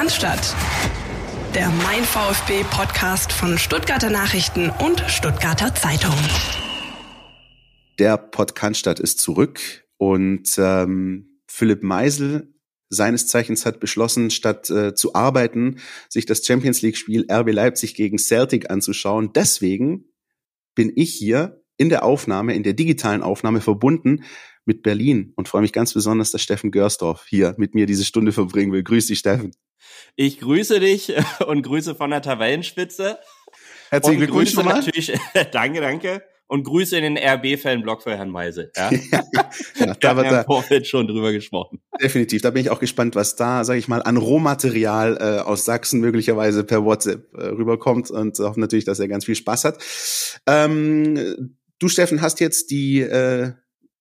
Cannstatt. Der Mein VfB Podcast von Stuttgarter Nachrichten und Stuttgarter Zeitung. Der Podcast ist zurück und ähm, Philipp Meisel seines Zeichens hat beschlossen, statt äh, zu arbeiten, sich das Champions League Spiel RB Leipzig gegen Celtic anzuschauen. Deswegen bin ich hier in der Aufnahme, in der digitalen Aufnahme verbunden mit Berlin und freue mich ganz besonders, dass Steffen Görsdorf hier mit mir diese Stunde verbringen will. Grüß dich, Steffen. Ich grüße dich und grüße von der Tabellenspitze. Herzlichen Glückwunsch nochmal. Natürlich, danke, danke. Und Grüße in den RB-Fan-Blog für Herrn Meisel. Ja, ja, ja da wird da Vorfeld schon drüber gesprochen. Definitiv. Da bin ich auch gespannt, was da, sage ich mal, an Rohmaterial äh, aus Sachsen möglicherweise per WhatsApp äh, rüberkommt und hoffe natürlich, dass er ganz viel Spaß hat. Ähm, du, Steffen, hast jetzt die äh,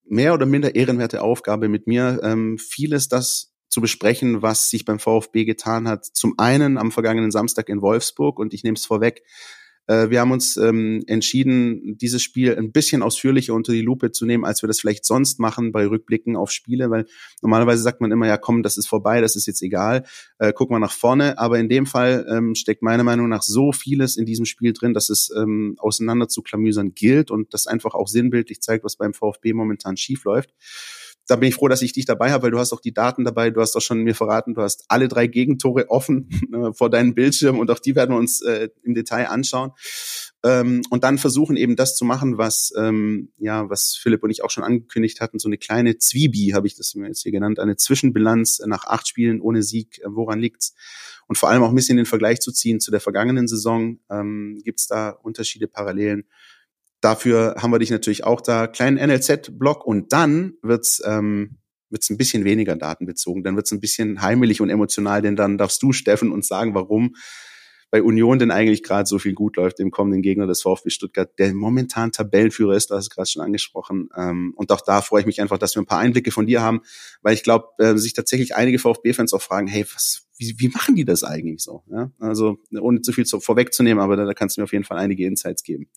mehr oder minder ehrenwerte Aufgabe mit mir, ähm, vieles das zu besprechen, was sich beim VfB getan hat. Zum einen am vergangenen Samstag in Wolfsburg und ich nehme es vorweg, äh, wir haben uns ähm, entschieden, dieses Spiel ein bisschen ausführlicher unter die Lupe zu nehmen, als wir das vielleicht sonst machen bei Rückblicken auf Spiele, weil normalerweise sagt man immer, ja komm, das ist vorbei, das ist jetzt egal, äh, guck mal nach vorne. Aber in dem Fall ähm, steckt meiner Meinung nach so vieles in diesem Spiel drin, dass es ähm, auseinander zu klamüsern gilt und das einfach auch sinnbildlich zeigt, was beim VfB momentan schief läuft da bin ich froh, dass ich dich dabei habe, weil du hast auch die Daten dabei, du hast auch schon mir verraten, du hast alle drei Gegentore offen äh, vor deinem Bildschirm und auch die werden wir uns äh, im Detail anschauen. Ähm, und dann versuchen eben das zu machen, was ähm, ja, was Philipp und ich auch schon angekündigt hatten, so eine kleine Zwiebie, habe ich das jetzt hier genannt, eine Zwischenbilanz nach acht Spielen ohne Sieg, äh, woran liegt's? Und vor allem auch ein bisschen den Vergleich zu ziehen zu der vergangenen Saison. Ähm, Gibt es da Unterschiede, Parallelen? Dafür haben wir dich natürlich auch da. Kleinen NLZ-Block und dann wird's ähm, wird's ein bisschen weniger datenbezogen. Dann wird's ein bisschen heimelig und emotional, denn dann darfst du, Steffen, uns sagen, warum bei Union denn eigentlich gerade so viel gut läuft, dem kommenden Gegner des VfB Stuttgart, der momentan Tabellenführer ist, du hast es gerade schon angesprochen. Ähm, und auch da freue ich mich einfach, dass wir ein paar Einblicke von dir haben, weil ich glaube, äh, sich tatsächlich einige VfB-Fans auch fragen, hey, was, wie, wie machen die das eigentlich so? Ja? Also ohne zu viel zu, vorwegzunehmen, aber da, da kannst du mir auf jeden Fall einige Insights geben.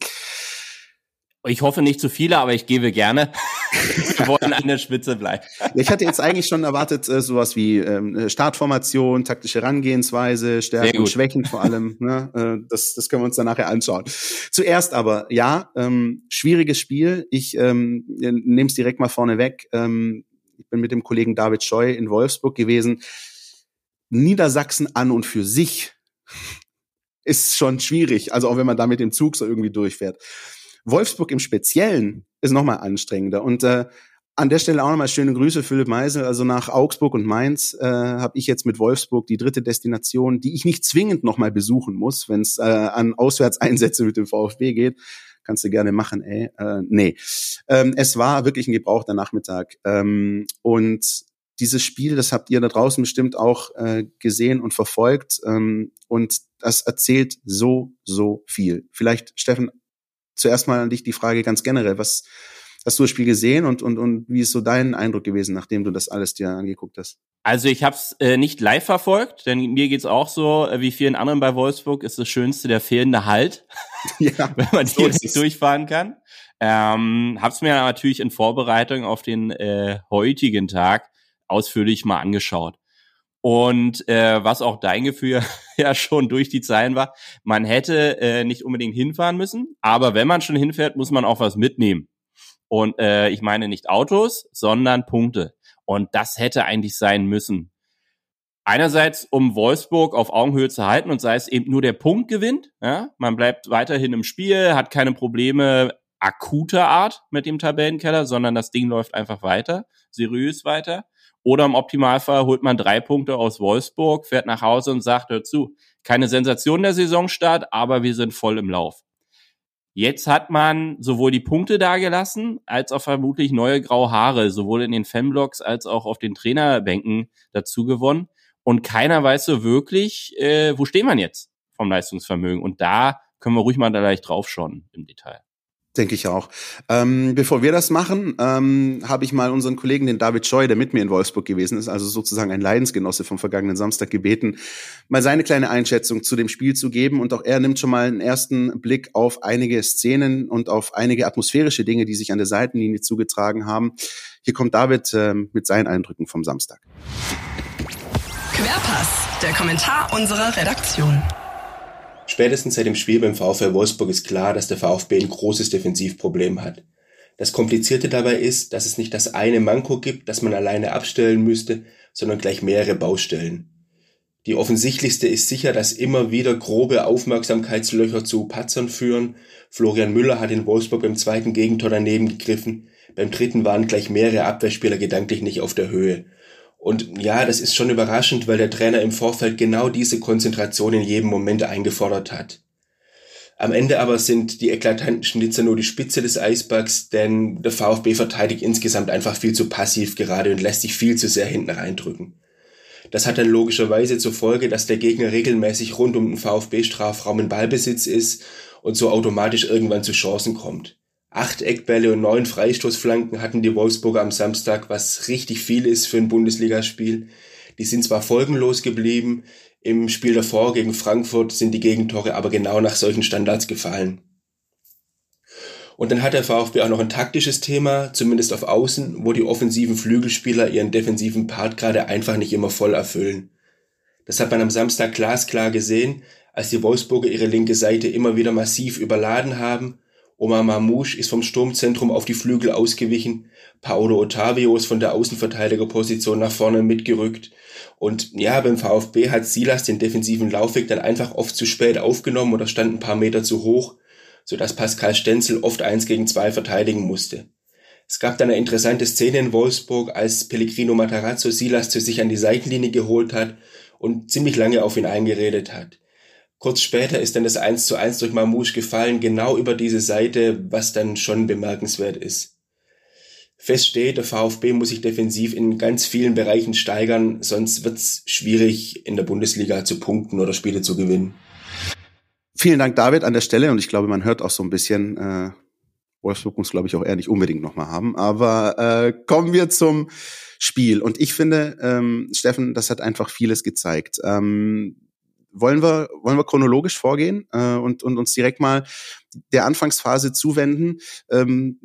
Ich hoffe nicht zu viele, aber ich gebe gerne. Wir wollen an der Spitze bleiben. Ich hatte jetzt eigentlich schon erwartet, äh, sowas wie ähm, Startformation, taktische Herangehensweise, Stärken und Schwächen vor allem. Ne? Äh, das, das können wir uns dann nachher anschauen. Zuerst aber, ja, ähm, schwieriges Spiel. Ich ähm, nehme es direkt mal vorne weg. Ähm, ich bin mit dem Kollegen David Scheu in Wolfsburg gewesen. Niedersachsen an und für sich ist schon schwierig. Also auch wenn man da mit dem Zug so irgendwie durchfährt. Wolfsburg im Speziellen ist nochmal anstrengender. Und äh, an der Stelle auch nochmal schöne Grüße, Philipp Meisel. Also nach Augsburg und Mainz äh, habe ich jetzt mit Wolfsburg die dritte Destination, die ich nicht zwingend nochmal besuchen muss, wenn es äh, an Auswärtseinsätze mit dem VfB geht. Kannst du gerne machen, ey. Äh, nee. Ähm, es war wirklich ein gebrauchter Nachmittag. Ähm, und dieses Spiel, das habt ihr da draußen bestimmt auch äh, gesehen und verfolgt. Ähm, und das erzählt so, so viel. Vielleicht, Steffen, zuerst mal an dich die Frage ganz generell. Was hast du das Spiel gesehen und, und, und wie ist so dein Eindruck gewesen, nachdem du das alles dir angeguckt hast? Also ich habe es äh, nicht live verfolgt, denn mir geht's auch so, äh, wie vielen anderen bei Wolfsburg, ist das Schönste der fehlende Halt, ja, wenn man so direkt durchfahren kann. Ähm, habe es mir natürlich in Vorbereitung auf den äh, heutigen Tag ausführlich mal angeschaut. Und äh, was auch dein Gefühl ja schon durch die Zeilen war, man hätte äh, nicht unbedingt hinfahren müssen, aber wenn man schon hinfährt, muss man auch was mitnehmen. Und äh, ich meine nicht Autos, sondern Punkte. Und das hätte eigentlich sein müssen. Einerseits, um Wolfsburg auf Augenhöhe zu halten und sei es eben nur der Punkt gewinnt. Ja? Man bleibt weiterhin im Spiel, hat keine Probleme akuter Art mit dem Tabellenkeller, sondern das Ding läuft einfach weiter, seriös weiter. Oder im Optimalfall holt man drei Punkte aus Wolfsburg, fährt nach Hause und sagt dazu, keine Sensation der Saisonstart, aber wir sind voll im Lauf. Jetzt hat man sowohl die Punkte dagelassen, als auch vermutlich neue graue Haare, sowohl in den Fanblocks als auch auf den Trainerbänken dazu gewonnen. Und keiner weiß so wirklich, äh, wo stehen wir jetzt vom Leistungsvermögen. Und da können wir ruhig mal da leicht draufschauen im Detail. Denke ich auch. Ähm, bevor wir das machen, ähm, habe ich mal unseren Kollegen, den David Scheu, der mit mir in Wolfsburg gewesen ist, also sozusagen ein Leidensgenosse vom vergangenen Samstag, gebeten, mal seine kleine Einschätzung zu dem Spiel zu geben. Und auch er nimmt schon mal einen ersten Blick auf einige Szenen und auf einige atmosphärische Dinge, die sich an der Seitenlinie zugetragen haben. Hier kommt David ähm, mit seinen Eindrücken vom Samstag. Querpass, der Kommentar unserer Redaktion. Spätestens seit dem Spiel beim VfL Wolfsburg ist klar, dass der VfB ein großes Defensivproblem hat. Das Komplizierte dabei ist, dass es nicht das eine Manko gibt, das man alleine abstellen müsste, sondern gleich mehrere Baustellen. Die offensichtlichste ist sicher, dass immer wieder grobe Aufmerksamkeitslöcher zu Patzern führen. Florian Müller hat in Wolfsburg beim zweiten Gegentor daneben gegriffen. Beim dritten waren gleich mehrere Abwehrspieler gedanklich nicht auf der Höhe. Und ja, das ist schon überraschend, weil der Trainer im Vorfeld genau diese Konzentration in jedem Moment eingefordert hat. Am Ende aber sind die eklatanten Schnitzer nur die Spitze des Eisbergs, denn der VfB verteidigt insgesamt einfach viel zu passiv gerade und lässt sich viel zu sehr hinten reindrücken. Das hat dann logischerweise zur Folge, dass der Gegner regelmäßig rund um den VfB-Strafraum in Ballbesitz ist und so automatisch irgendwann zu Chancen kommt. Acht Eckbälle und neun Freistoßflanken hatten die Wolfsburger am Samstag, was richtig viel ist für ein Bundesligaspiel. Die sind zwar folgenlos geblieben, im Spiel davor gegen Frankfurt sind die Gegentore aber genau nach solchen Standards gefallen. Und dann hat der VfB auch noch ein taktisches Thema, zumindest auf Außen, wo die offensiven Flügelspieler ihren defensiven Part gerade einfach nicht immer voll erfüllen. Das hat man am Samstag glasklar gesehen, als die Wolfsburger ihre linke Seite immer wieder massiv überladen haben. Omar Mamouche ist vom Sturmzentrum auf die Flügel ausgewichen, Paolo Ottavio ist von der Außenverteidigerposition nach vorne mitgerückt und ja, beim VfB hat Silas den defensiven Laufweg dann einfach oft zu spät aufgenommen oder stand ein paar Meter zu hoch, sodass Pascal Stenzel oft eins gegen zwei verteidigen musste. Es gab dann eine interessante Szene in Wolfsburg, als Pellegrino Matarazzo Silas zu sich an die Seitenlinie geholt hat und ziemlich lange auf ihn eingeredet hat. Kurz später ist dann das 1 zu 1 durch Mamouche gefallen, genau über diese Seite, was dann schon bemerkenswert ist. Fest steht, der VfB muss sich defensiv in ganz vielen Bereichen steigern, sonst wird es schwierig, in der Bundesliga zu punkten oder Spiele zu gewinnen. Vielen Dank, David, an der Stelle. Und ich glaube, man hört auch so ein bisschen, äh, Wolfsburg muss, glaube ich, auch eher nicht unbedingt nochmal haben. Aber äh, kommen wir zum Spiel. Und ich finde, ähm, Steffen, das hat einfach vieles gezeigt. Ähm, wollen wir, wollen wir chronologisch vorgehen äh, und, und uns direkt mal der Anfangsphase zuwenden? Ähm,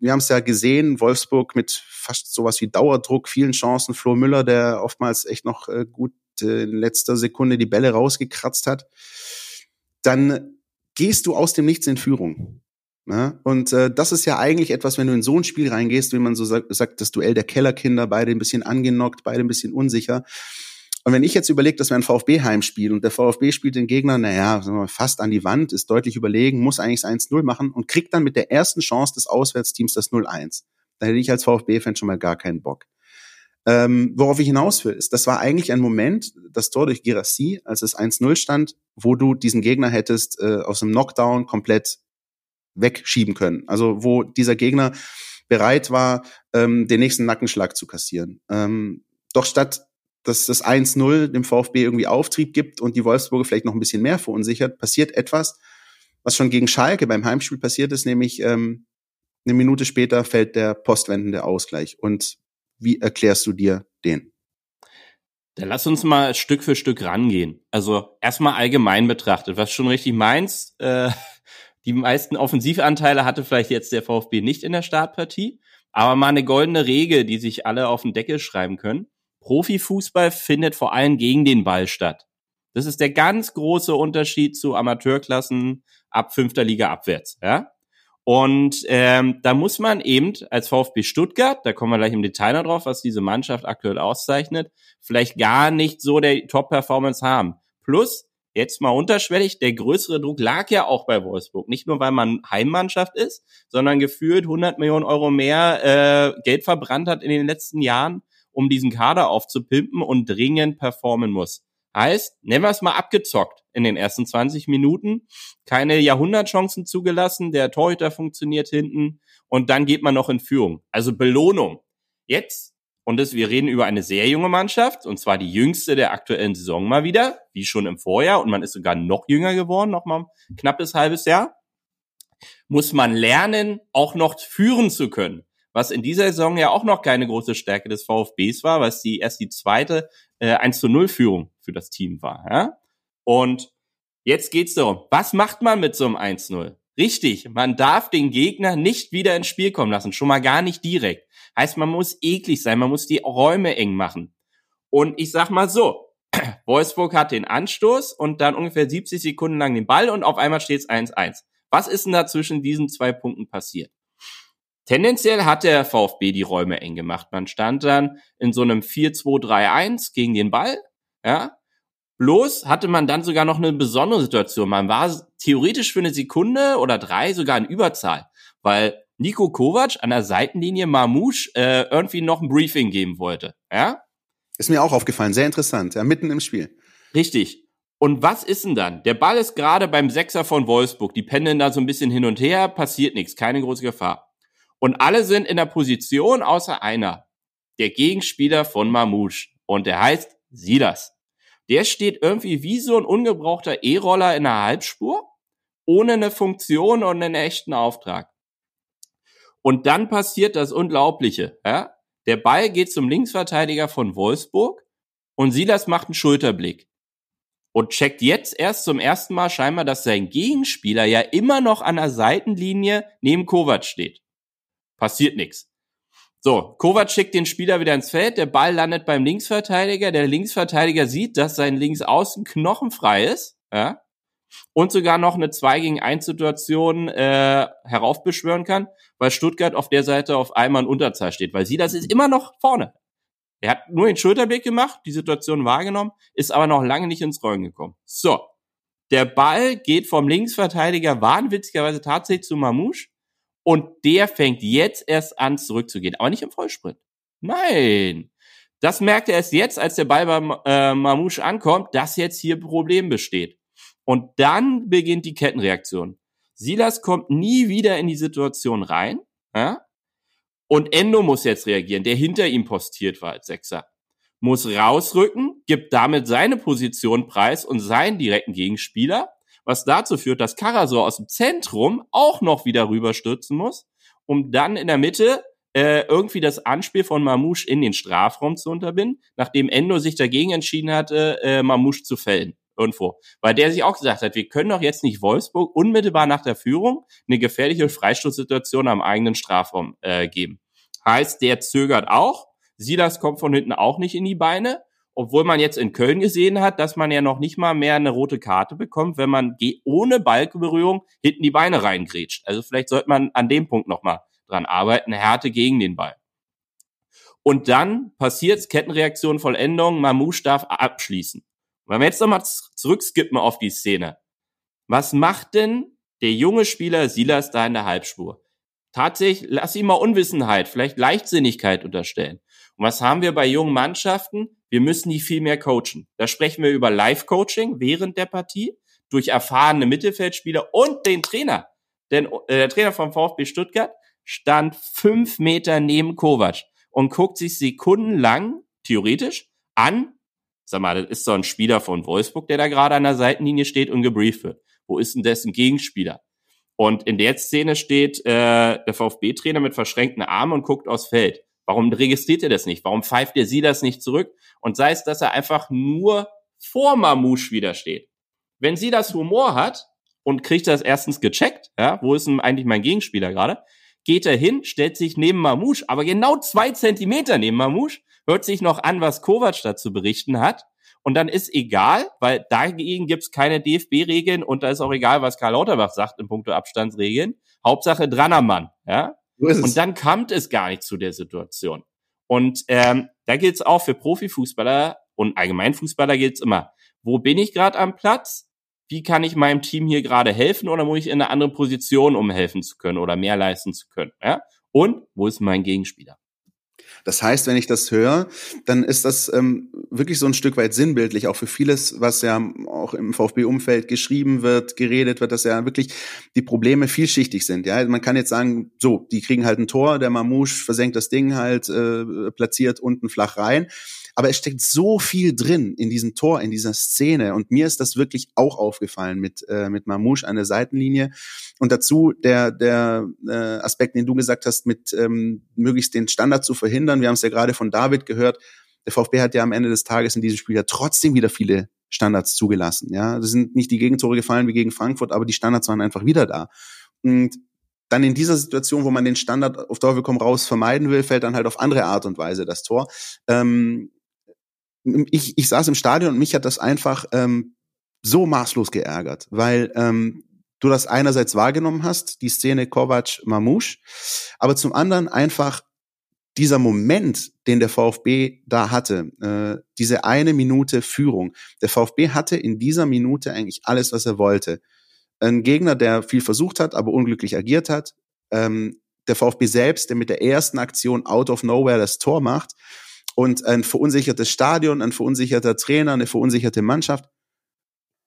wir haben es ja gesehen, Wolfsburg mit fast sowas wie Dauerdruck, vielen Chancen, Flo Müller, der oftmals echt noch äh, gut äh, in letzter Sekunde die Bälle rausgekratzt hat. Dann gehst du aus dem Nichts in Führung. Ne? Und äh, das ist ja eigentlich etwas, wenn du in so ein Spiel reingehst, wie man so sagt, sagt das Duell der Kellerkinder, beide ein bisschen angenockt, beide ein bisschen unsicher. Und wenn ich jetzt überlege, dass wir ein VfB-Heimspiel und der VfB spielt den Gegner, naja, fast an die Wand, ist deutlich überlegen, muss eigentlich das 1-0 machen und kriegt dann mit der ersten Chance des Auswärtsteams das 0-1. Da hätte ich als VfB-Fan schon mal gar keinen Bock. Ähm, worauf ich hinaus will, ist, das war eigentlich ein Moment, das Tor durch Girassi, als es 1-0 stand, wo du diesen Gegner hättest äh, aus dem Knockdown komplett wegschieben können. Also wo dieser Gegner bereit war, ähm, den nächsten Nackenschlag zu kassieren. Ähm, doch statt dass das 1-0 dem VfB irgendwie Auftrieb gibt und die Wolfsburger vielleicht noch ein bisschen mehr verunsichert, passiert etwas, was schon gegen Schalke beim Heimspiel passiert ist, nämlich ähm, eine Minute später fällt der postwendende Ausgleich. Und wie erklärst du dir den? Dann lass uns mal Stück für Stück rangehen. Also erstmal allgemein betrachtet, was schon richtig meinst, äh, die meisten Offensivanteile hatte vielleicht jetzt der VfB nicht in der Startpartie, aber mal eine goldene Regel, die sich alle auf den Deckel schreiben können. Profifußball findet vor allem gegen den Ball statt. Das ist der ganz große Unterschied zu Amateurklassen ab fünfter Liga abwärts. Ja? Und ähm, da muss man eben als VfB Stuttgart, da kommen wir gleich im Detail noch drauf, was diese Mannschaft aktuell auszeichnet, vielleicht gar nicht so der Top-Performance haben. Plus, jetzt mal unterschwellig, der größere Druck lag ja auch bei Wolfsburg. Nicht nur, weil man Heimmannschaft ist, sondern gefühlt 100 Millionen Euro mehr äh, Geld verbrannt hat in den letzten Jahren um diesen Kader aufzupimpen und dringend performen muss. Heißt, nehmen wir es mal abgezockt in den ersten 20 Minuten, keine Jahrhundertchancen zugelassen, der Torhüter funktioniert hinten und dann geht man noch in Führung. Also Belohnung. Jetzt, und das, wir reden über eine sehr junge Mannschaft, und zwar die jüngste der aktuellen Saison mal wieder, wie schon im Vorjahr, und man ist sogar noch jünger geworden, noch mal knappes halbes Jahr, muss man lernen, auch noch führen zu können was in dieser Saison ja auch noch keine große Stärke des VfBs war, was die erst die zweite äh, 1 zu 0 Führung für das Team war. Ja? Und jetzt geht's darum, was macht man mit so einem 1-0? Richtig, man darf den Gegner nicht wieder ins Spiel kommen lassen, schon mal gar nicht direkt. Heißt, man muss eklig sein, man muss die Räume eng machen. Und ich sag mal so, Wolfsburg hat den Anstoß und dann ungefähr 70 Sekunden lang den Ball und auf einmal steht es 1-1. Was ist denn da zwischen diesen zwei Punkten passiert? Tendenziell hat der VfB die Räume eng gemacht. Man stand dann in so einem 4-2-3-1 gegen den Ball, ja. Bloß hatte man dann sogar noch eine besondere Situation. Man war theoretisch für eine Sekunde oder drei sogar in Überzahl, weil Nico Kovac an der Seitenlinie Mamouche äh, irgendwie noch ein Briefing geben wollte, ja. Ist mir auch aufgefallen, sehr interessant, ja, mitten im Spiel. Richtig. Und was ist denn dann? Der Ball ist gerade beim Sechser von Wolfsburg. Die pendeln da so ein bisschen hin und her, passiert nichts, keine große Gefahr. Und alle sind in der Position, außer einer. Der Gegenspieler von Mamouche. Und der heißt Silas. Der steht irgendwie wie so ein ungebrauchter E-Roller in der Halbspur, ohne eine Funktion und einen echten Auftrag. Und dann passiert das Unglaubliche. Ja? Der Ball geht zum Linksverteidiger von Wolfsburg und Silas macht einen Schulterblick und checkt jetzt erst zum ersten Mal scheinbar, dass sein Gegenspieler ja immer noch an der Seitenlinie neben Kovac steht. Passiert nichts. So, Kovac schickt den Spieler wieder ins Feld, der Ball landet beim Linksverteidiger, der Linksverteidiger sieht, dass sein Linksaußen knochenfrei ist, ja, und sogar noch eine 2 gegen 1 Situation äh, heraufbeschwören kann weil Stuttgart auf der Seite auf einmal in Unterzahl steht, weil sie das ist immer noch vorne. Er hat nur den Schulterblick gemacht, die Situation wahrgenommen, ist aber noch lange nicht ins Rollen gekommen. So, der Ball geht vom Linksverteidiger wahnwitzigerweise tatsächlich zu Mamouche und der fängt jetzt erst an zurückzugehen, aber nicht im Vollsprint. Nein, das merkt er erst jetzt, als der Ball beim äh, Mamouche ankommt, dass jetzt hier Problem besteht. Und dann beginnt die Kettenreaktion. Silas kommt nie wieder in die Situation rein. Ja? Und Endo muss jetzt reagieren, der hinter ihm postiert war als Sechser. Muss rausrücken, gibt damit seine Position preis und seinen direkten Gegenspieler, was dazu führt, dass Karasor aus dem Zentrum auch noch wieder rüberstürzen muss, um dann in der Mitte äh, irgendwie das Anspiel von Mamouche in den Strafraum zu unterbinden, nachdem Endo sich dagegen entschieden hatte, äh, Mamouche zu fällen irgendwo. Weil der sich auch gesagt hat, wir können doch jetzt nicht Wolfsburg unmittelbar nach der Führung eine gefährliche Freistoßsituation am eigenen Strafraum äh, geben. Heißt, der zögert auch. Silas kommt von hinten auch nicht in die Beine. Obwohl man jetzt in Köln gesehen hat, dass man ja noch nicht mal mehr eine rote Karte bekommt, wenn man ohne Balkberührung hinten die Beine reingrätscht. Also vielleicht sollte man an dem Punkt nochmal dran arbeiten, Härte gegen den Ball. Und dann passiert's, Kettenreaktion, Vollendung, Mamouche darf abschließen. Wenn wir jetzt nochmal zurückskippen auf die Szene. Was macht denn der junge Spieler Silas da in der Halbspur? Tatsächlich, lass ihm mal Unwissenheit, vielleicht Leichtsinnigkeit unterstellen. Und was haben wir bei jungen Mannschaften? Wir müssen die viel mehr coachen. Da sprechen wir über Live-Coaching während der Partie durch erfahrene Mittelfeldspieler und den Trainer. Denn äh, der Trainer vom VfB Stuttgart stand fünf Meter neben Kovac und guckt sich sekundenlang, theoretisch, an, Sag mal, das ist so ein Spieler von Wolfsburg, der da gerade an der Seitenlinie steht und gebrieft wird. Wo ist denn dessen Gegenspieler? Und in der Szene steht äh, der VfB-Trainer mit verschränkten Armen und guckt aufs Feld. Warum registriert er das nicht? Warum pfeift er sie das nicht zurück? Und sei es, dass er einfach nur vor Mamouche wieder steht. Wenn sie das Humor hat und kriegt das erstens gecheckt, ja, wo ist denn eigentlich mein Gegenspieler gerade, geht er hin, stellt sich neben Mamouche, aber genau zwei Zentimeter neben Mamouche hört sich noch an, was Kovac dazu berichten hat. Und dann ist egal, weil dagegen gibt's keine DFB-Regeln und da ist auch egal, was Karl Lauterbach sagt in puncto Abstandsregeln. Hauptsache dran am Mann. Ja? Und dann kommt es gar nicht zu der Situation. Und ähm, da gilt's auch für Profifußballer und Allgemeinfußballer gilt's immer. Wo bin ich gerade am Platz? Wie kann ich meinem Team hier gerade helfen oder muss ich in eine andere Position, um helfen zu können oder mehr leisten zu können? Ja? Und wo ist mein Gegenspieler? Das heißt, wenn ich das höre, dann ist das ähm, wirklich so ein Stück weit sinnbildlich, auch für vieles, was ja auch im VfB-Umfeld geschrieben wird, geredet wird, dass ja wirklich die Probleme vielschichtig sind. Ja, man kann jetzt sagen, so, die kriegen halt ein Tor, der Mamouche versenkt das Ding halt, äh, platziert unten flach rein. Aber es steckt so viel drin in diesem Tor, in dieser Szene. Und mir ist das wirklich auch aufgefallen mit, äh, mit Mamouche an der Seitenlinie. Und dazu der, der äh, Aspekt, den du gesagt hast, mit ähm, möglichst den Standard zu verhindern. Wir haben es ja gerade von David gehört. Der VfB hat ja am Ende des Tages in diesem Spiel ja trotzdem wieder viele Standards zugelassen. Ja, das sind nicht die Gegentore gefallen wie gegen Frankfurt, aber die Standards waren einfach wieder da. Und dann in dieser Situation, wo man den Standard auf Teufel komm raus vermeiden will, fällt dann halt auf andere Art und Weise das Tor. Ähm, ich, ich saß im Stadion und mich hat das einfach ähm, so maßlos geärgert, weil ähm, du das einerseits wahrgenommen hast, die Szene Kovac-Mamouche, aber zum anderen einfach dieser Moment, den der VfB da hatte, äh, diese eine Minute Führung. Der VfB hatte in dieser Minute eigentlich alles, was er wollte. Ein Gegner, der viel versucht hat, aber unglücklich agiert hat. Ähm, der VfB selbst, der mit der ersten Aktion out of nowhere das Tor macht. Und ein verunsichertes Stadion, ein verunsicherter Trainer, eine verunsicherte Mannschaft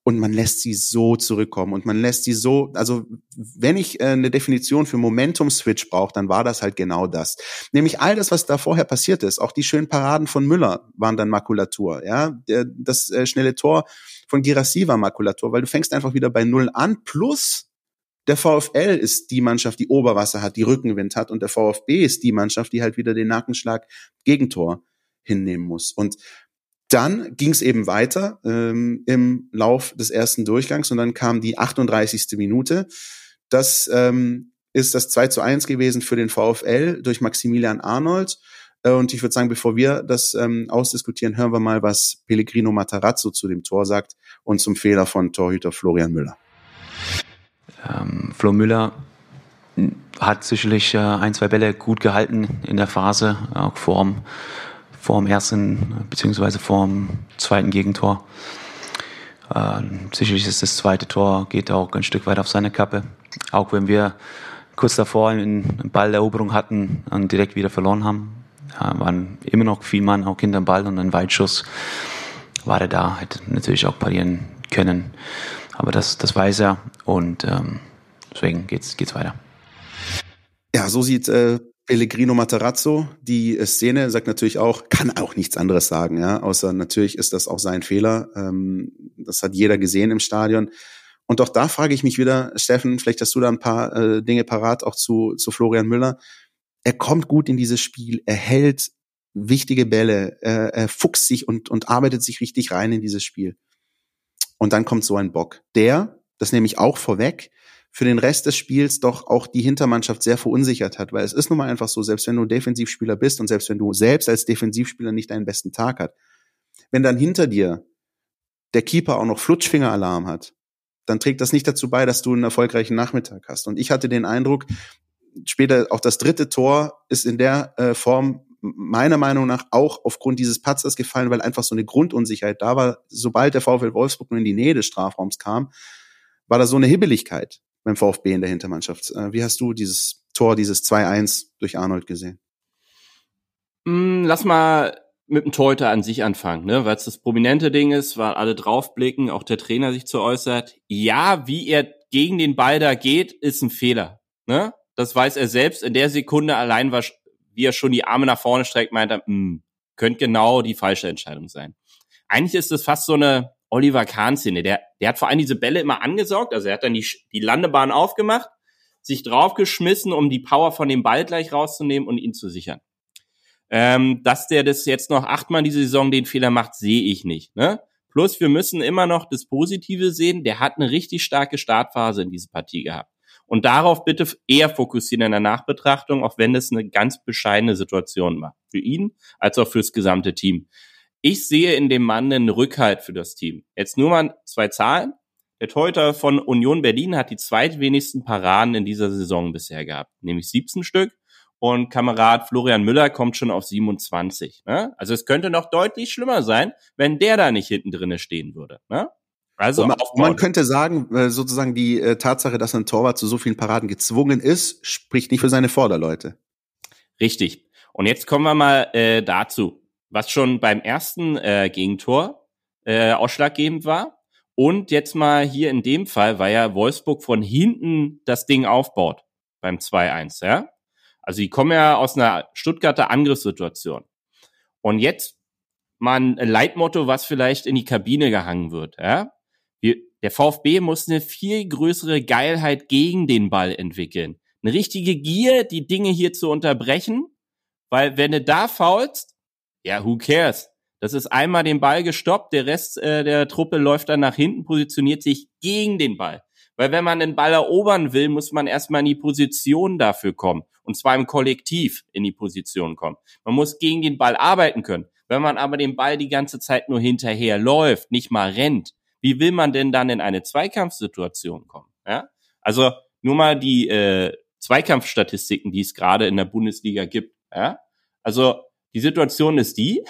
und man lässt sie so zurückkommen und man lässt sie so, also wenn ich äh, eine Definition für Momentum-Switch brauche, dann war das halt genau das. Nämlich all das, was da vorher passiert ist, auch die schönen Paraden von Müller waren dann Makulatur, ja, Der, das äh, schnelle Tor von Girassi war Makulatur, weil du fängst einfach wieder bei Null an, plus der VfL ist die Mannschaft, die Oberwasser hat, die Rückenwind hat und der VfB ist die Mannschaft, die halt wieder den Nackenschlag Gegentor hinnehmen muss. Und dann ging es eben weiter ähm, im Lauf des ersten Durchgangs und dann kam die 38. Minute. Das ähm, ist das 2 zu 1 gewesen für den VfL durch Maximilian Arnold. Äh, und ich würde sagen, bevor wir das ähm, ausdiskutieren, hören wir mal, was Pellegrino Matarazzo zu dem Tor sagt und zum Fehler von Torhüter Florian Müller. Ähm, Flo Müller hat sicherlich äh, ein, zwei Bälle gut gehalten in der Phase, auch vorm vor dem ersten beziehungsweise vor dem zweiten Gegentor. Äh, sicherlich ist das zweite Tor, geht auch ein Stück weit auf seine Kappe. Auch wenn wir kurz davor eine Balleroberung hatten und direkt wieder verloren haben, äh, waren immer noch viel Mann auch hinterm Ball und ein Weitschuss war er da, hätte natürlich auch parieren können. Aber das, das weiß er und ähm, deswegen geht's, geht's weiter. Ja, so sieht äh, Pellegrino Materazzo, die Szene sagt natürlich auch, kann auch nichts anderes sagen, ja, außer natürlich ist das auch sein Fehler. Ähm, das hat jeder gesehen im Stadion. Und auch da frage ich mich wieder, Steffen, vielleicht hast du da ein paar äh, Dinge parat, auch zu, zu Florian Müller. Er kommt gut in dieses Spiel, er hält wichtige Bälle, er, er fuchst sich und, und arbeitet sich richtig rein in dieses Spiel. Und dann kommt so ein Bock. Der, das nehme ich auch vorweg, für den Rest des Spiels doch auch die Hintermannschaft sehr verunsichert hat, weil es ist nun mal einfach so, selbst wenn du Defensivspieler bist und selbst wenn du selbst als Defensivspieler nicht deinen besten Tag hat, wenn dann hinter dir der Keeper auch noch Flutschfingeralarm hat, dann trägt das nicht dazu bei, dass du einen erfolgreichen Nachmittag hast. Und ich hatte den Eindruck, später auch das dritte Tor ist in der äh, Form meiner Meinung nach auch aufgrund dieses Patzers gefallen, weil einfach so eine Grundunsicherheit da war. Sobald der VfL Wolfsburg nur in die Nähe des Strafraums kam, war da so eine Hibbeligkeit beim VfB in der Hintermannschaft. Äh, wie hast du dieses Tor, dieses 2-1 durch Arnold gesehen? Mm, lass mal mit dem Torhüter an sich anfangen, ne? weil es das prominente Ding ist, weil alle draufblicken, auch der Trainer sich zu äußert. Ja, wie er gegen den Ball da geht, ist ein Fehler. Ne? Das weiß er selbst. In der Sekunde allein, war, wie er schon die Arme nach vorne streckt, meint er, hm, könnte genau die falsche Entscheidung sein. Eigentlich ist es fast so eine Oliver Kahn-Szene. Der, der hat vor allem diese Bälle immer angesaugt, also er hat dann die, die Landebahn aufgemacht, sich draufgeschmissen, um die Power von dem Ball gleich rauszunehmen und ihn zu sichern. Ähm, dass der das jetzt noch achtmal diese Saison den Fehler macht, sehe ich nicht. Ne? Plus, wir müssen immer noch das Positive sehen. Der hat eine richtig starke Startphase in diese Partie gehabt. Und darauf bitte eher fokussieren in der Nachbetrachtung, auch wenn es eine ganz bescheidene Situation war. Für ihn als auch fürs gesamte Team. Ich sehe in dem Mann einen Rückhalt für das Team. Jetzt nur mal zwei Zahlen. Der Torhüter von Union Berlin hat die zweitwenigsten Paraden in dieser Saison bisher gehabt, nämlich 17 Stück. Und Kamerad Florian Müller kommt schon auf 27. Ne? Also es könnte noch deutlich schlimmer sein, wenn der da nicht hinten drinne stehen würde. Ne? Also man, man, könnte sagen, äh, sozusagen die äh, Tatsache, dass ein Torwart zu so vielen Paraden gezwungen ist, spricht nicht für seine Vorderleute. Richtig. Und jetzt kommen wir mal äh, dazu was schon beim ersten äh, Gegentor äh, ausschlaggebend war. Und jetzt mal hier in dem Fall, weil ja Wolfsburg von hinten das Ding aufbaut beim 2-1, ja. Also die kommen ja aus einer Stuttgarter Angriffssituation. Und jetzt mal ein Leitmotto, was vielleicht in die Kabine gehangen wird, ja. Wir, der VfB muss eine viel größere Geilheit gegen den Ball entwickeln. Eine richtige Gier, die Dinge hier zu unterbrechen, weil wenn du da faulst, ja, who cares? Das ist einmal den Ball gestoppt, der Rest äh, der Truppe läuft dann nach hinten, positioniert sich gegen den Ball. Weil wenn man den Ball erobern will, muss man erstmal in die Position dafür kommen. Und zwar im Kollektiv in die Position kommen. Man muss gegen den Ball arbeiten können. Wenn man aber den Ball die ganze Zeit nur hinterher läuft, nicht mal rennt, wie will man denn dann in eine Zweikampfsituation kommen? Ja? Also nur mal die äh, Zweikampfstatistiken, die es gerade in der Bundesliga gibt. Ja? Also die Situation ist die,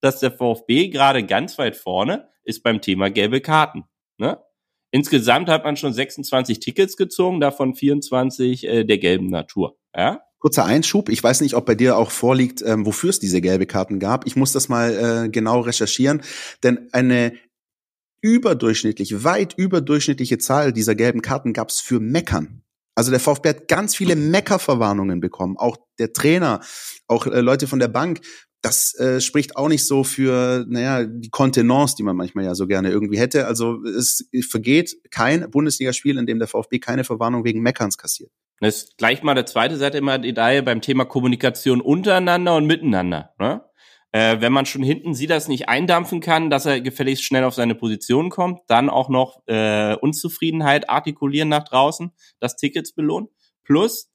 dass der VfB gerade ganz weit vorne ist beim Thema gelbe Karten. Ne? Insgesamt hat man schon 26 Tickets gezogen, davon 24 äh, der gelben Natur. Ja? Kurzer Einschub, ich weiß nicht, ob bei dir auch vorliegt, ähm, wofür es diese gelbe Karten gab. Ich muss das mal äh, genau recherchieren, denn eine überdurchschnittlich, weit überdurchschnittliche Zahl dieser gelben Karten gab es für Meckern. Also der VfB hat ganz viele Meckerverwarnungen bekommen. Auch der Trainer, auch äh, Leute von der Bank. Das äh, spricht auch nicht so für, naja, die Kontenance, die man manchmal ja so gerne irgendwie hätte. Also es vergeht kein Bundesligaspiel, in dem der VfB keine Verwarnung wegen Meckerns kassiert. Das ist gleich mal der zweite Seite immer die Idee beim Thema Kommunikation untereinander und miteinander. Ne? Äh, wenn man schon hinten sieht, dass nicht eindampfen kann, dass er gefälligst schnell auf seine Position kommt, dann auch noch äh, Unzufriedenheit artikulieren nach draußen, das Tickets belohnen. Plus,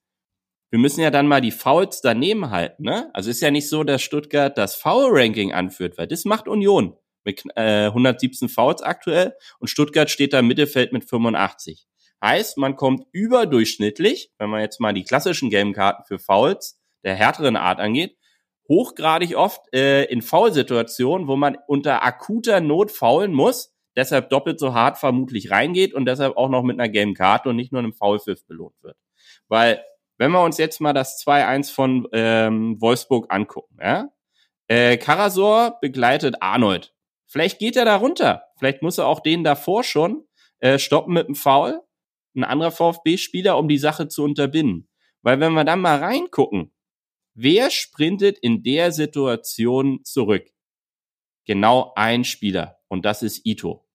wir müssen ja dann mal die Fouls daneben halten. Ne? Also ist ja nicht so, dass Stuttgart das Foul-Ranking anführt, weil das macht Union mit äh, 117 Fouls aktuell und Stuttgart steht da im Mittelfeld mit 85. Heißt, man kommt überdurchschnittlich, wenn man jetzt mal die klassischen gelben Karten für Fouls der härteren Art angeht, hochgradig oft äh, in Foul-Situationen, wo man unter akuter Not faulen muss, deshalb doppelt so hart vermutlich reingeht und deshalb auch noch mit einer gelben Karte und nicht nur einem Foulpfiff belohnt wird. Weil, wenn wir uns jetzt mal das 2-1 von ähm, Wolfsburg angucken, ja, äh, Karasor begleitet Arnold. Vielleicht geht er da runter. Vielleicht muss er auch den davor schon äh, stoppen mit dem Foul ein anderer VfB-Spieler, um die Sache zu unterbinden. Weil wenn wir dann mal reingucken, wer sprintet in der Situation zurück? Genau ein Spieler. Und das ist Ito.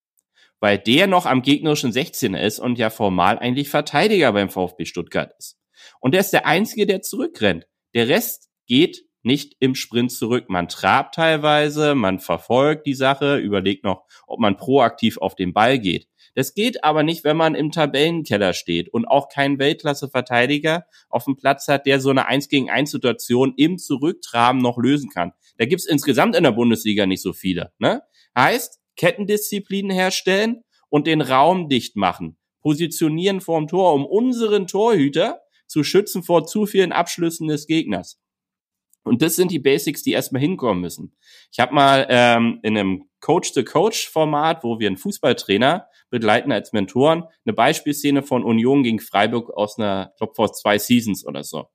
Weil der noch am gegnerischen 16er ist und ja formal eigentlich Verteidiger beim VfB Stuttgart ist. Und der ist der Einzige, der zurückrennt. Der Rest geht nicht im Sprint zurück. Man trabt teilweise, man verfolgt die Sache, überlegt noch, ob man proaktiv auf den Ball geht. Das geht aber nicht, wenn man im Tabellenkeller steht und auch keinen Weltklasse-Verteidiger auf dem Platz hat, der so eine 1 gegen 1 Situation im Zurücktraben noch lösen kann. Da gibt's insgesamt in der Bundesliga nicht so viele. Ne? Heißt, Kettendisziplinen herstellen und den Raum dicht machen. Positionieren vorm Tor, um unseren Torhüter zu schützen vor zu vielen Abschlüssen des Gegners. Und das sind die Basics, die erstmal hinkommen müssen. Ich habe mal ähm, in einem Coach-to-Coach-Format, wo wir einen Fußballtrainer begleiten als Mentoren, eine Beispielszene von Union gegen Freiburg aus einer, ich glaube, vor zwei Seasons oder so.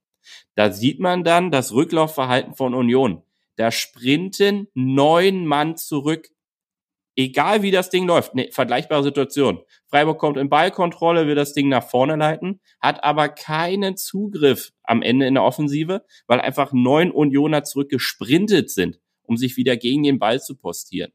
Da sieht man dann das Rücklaufverhalten von Union. Da sprinten neun Mann zurück egal wie das Ding läuft, ne, vergleichbare Situation. Freiburg kommt in Ballkontrolle, will das Ding nach vorne leiten, hat aber keinen Zugriff am Ende in der Offensive, weil einfach neun Unioner zurückgesprintet sind, um sich wieder gegen den Ball zu postieren.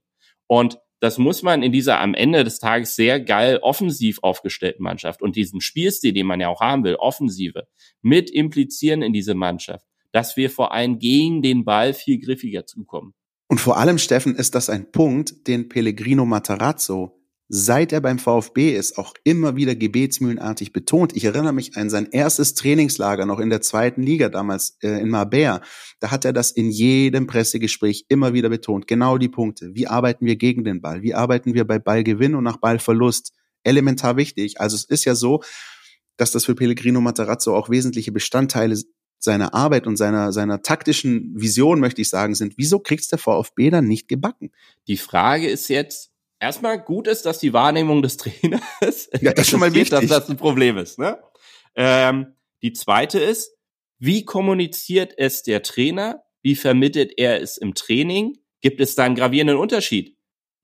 Und das muss man in dieser am Ende des Tages sehr geil offensiv aufgestellten Mannschaft und diesem Spielstil, den man ja auch haben will, Offensive, mit implizieren in diese Mannschaft, dass wir vor allem gegen den Ball viel griffiger zukommen. Und vor allem, Steffen, ist das ein Punkt, den Pellegrino Matarazzo, seit er beim VfB ist, auch immer wieder gebetsmühlenartig betont. Ich erinnere mich an sein erstes Trainingslager noch in der zweiten Liga damals äh, in Marbella. Da hat er das in jedem Pressegespräch immer wieder betont. Genau die Punkte. Wie arbeiten wir gegen den Ball? Wie arbeiten wir bei Ballgewinn und nach Ballverlust? Elementar wichtig. Also es ist ja so, dass das für Pellegrino Matarazzo auch wesentliche Bestandteile seiner Arbeit und seiner, seiner taktischen Vision, möchte ich sagen, sind, wieso kriegt's der VfB dann nicht gebacken? Die Frage ist jetzt, erstmal gut ist, dass die Wahrnehmung des Trainers, ja, das ist schon mal wichtig, dass das ein Problem ist. Ne? Ähm, die zweite ist, wie kommuniziert es der Trainer? Wie vermittelt er es im Training? Gibt es da einen gravierenden Unterschied?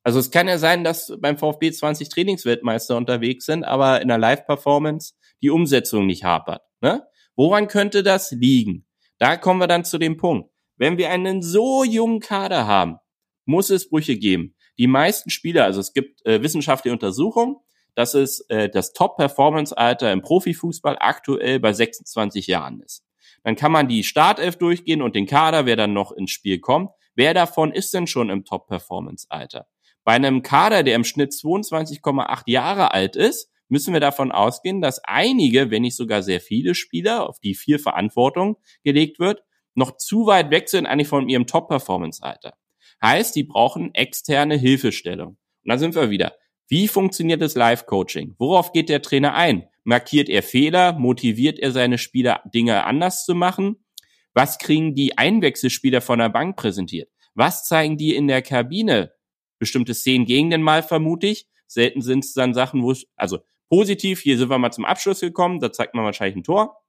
Also es kann ja sein, dass beim VfB 20 Trainingsweltmeister unterwegs sind, aber in der Live-Performance die Umsetzung nicht hapert. Ne? Woran könnte das liegen? Da kommen wir dann zu dem Punkt. Wenn wir einen so jungen Kader haben, muss es Brüche geben. Die meisten Spieler, also es gibt äh, wissenschaftliche Untersuchungen, dass es äh, das Top-Performance-Alter im Profifußball aktuell bei 26 Jahren ist. Dann kann man die Startelf durchgehen und den Kader, wer dann noch ins Spiel kommt. Wer davon ist denn schon im Top-Performance-Alter? Bei einem Kader, der im Schnitt 22,8 Jahre alt ist, müssen wir davon ausgehen, dass einige, wenn nicht sogar sehr viele Spieler, auf die viel Verantwortung gelegt wird, noch zu weit weg sind eigentlich von ihrem Top-Performance-Alter. Heißt, die brauchen externe Hilfestellung. Und dann sind wir wieder. Wie funktioniert das Live-Coaching? Worauf geht der Trainer ein? Markiert er Fehler? Motiviert er seine Spieler, Dinge anders zu machen? Was kriegen die Einwechselspieler von der Bank präsentiert? Was zeigen die in der Kabine? Bestimmte Szenen gegen den Mal vermute ich. Selten sind es dann Sachen, wo es, also positiv, hier sind wir mal zum Abschluss gekommen, da zeigt man wahrscheinlich ein Tor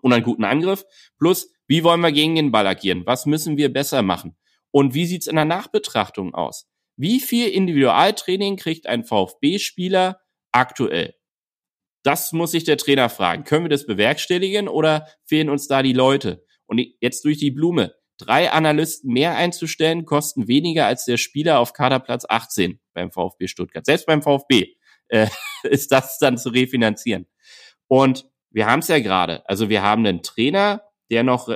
und einen guten Angriff. Plus, wie wollen wir gegen den Ball agieren? Was müssen wir besser machen? Und wie sieht's in der Nachbetrachtung aus? Wie viel Individualtraining kriegt ein VfB-Spieler aktuell? Das muss sich der Trainer fragen. Können wir das bewerkstelligen oder fehlen uns da die Leute? Und jetzt durch die Blume. Drei Analysten mehr einzustellen, kosten weniger als der Spieler auf Kaderplatz 18 beim VfB Stuttgart. Selbst beim VfB äh, ist das dann zu refinanzieren. Und wir haben es ja gerade. Also wir haben einen Trainer, der noch,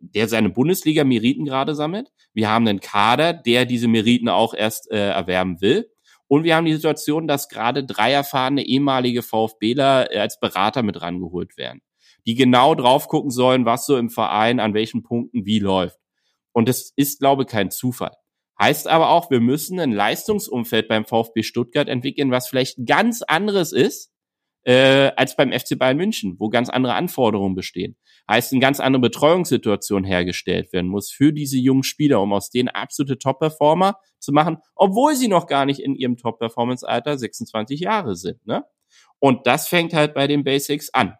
der seine Bundesliga-Meriten gerade sammelt. Wir haben einen Kader, der diese Meriten auch erst äh, erwerben will. Und wir haben die Situation, dass gerade drei erfahrene ehemalige VfBler äh, als Berater mit rangeholt werden die genau drauf gucken sollen, was so im Verein an welchen Punkten wie läuft. Und das ist, glaube ich, kein Zufall. Heißt aber auch, wir müssen ein Leistungsumfeld beim VfB Stuttgart entwickeln, was vielleicht ganz anderes ist äh, als beim FC Bayern München, wo ganz andere Anforderungen bestehen. Heißt, eine ganz andere Betreuungssituation hergestellt werden muss für diese jungen Spieler, um aus denen absolute Top-Performer zu machen, obwohl sie noch gar nicht in ihrem Top-Performance-Alter 26 Jahre sind. Ne? Und das fängt halt bei den Basics an.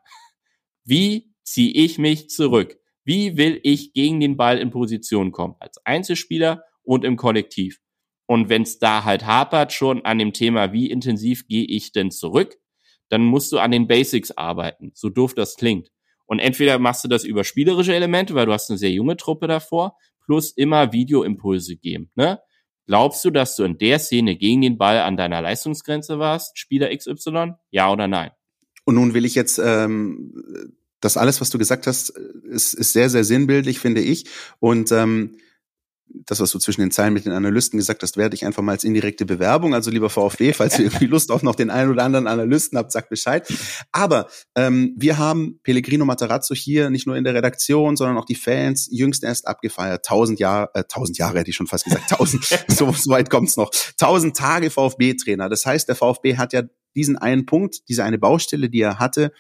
Wie ziehe ich mich zurück? Wie will ich gegen den Ball in Position kommen? Als Einzelspieler und im Kollektiv. Und wenn es da halt hapert schon an dem Thema, wie intensiv gehe ich denn zurück, dann musst du an den Basics arbeiten, so doof das klingt. Und entweder machst du das über spielerische Elemente, weil du hast eine sehr junge Truppe davor, plus immer Videoimpulse geben. Ne? Glaubst du, dass du in der Szene gegen den Ball an deiner Leistungsgrenze warst, Spieler XY? Ja oder nein? Und nun will ich jetzt ähm, das alles, was du gesagt hast, ist, ist sehr, sehr sinnbildlich, finde ich. Und ähm, das, was du zwischen den Zeilen mit den Analysten gesagt hast, werde ich einfach mal als indirekte Bewerbung. Also lieber VfB, falls ihr irgendwie Lust auf noch den einen oder anderen Analysten habt, sagt Bescheid. Aber ähm, wir haben Pellegrino Matarazzo hier nicht nur in der Redaktion, sondern auch die Fans jüngst erst abgefeiert. Tausend Jahre, äh, tausend Jahre hätte ich schon fast gesagt, tausend, so, so weit kommt's noch. Tausend Tage VfB-Trainer. Das heißt, der VfB hat ja diesen einen Punkt, diese eine Baustelle, die er hatte,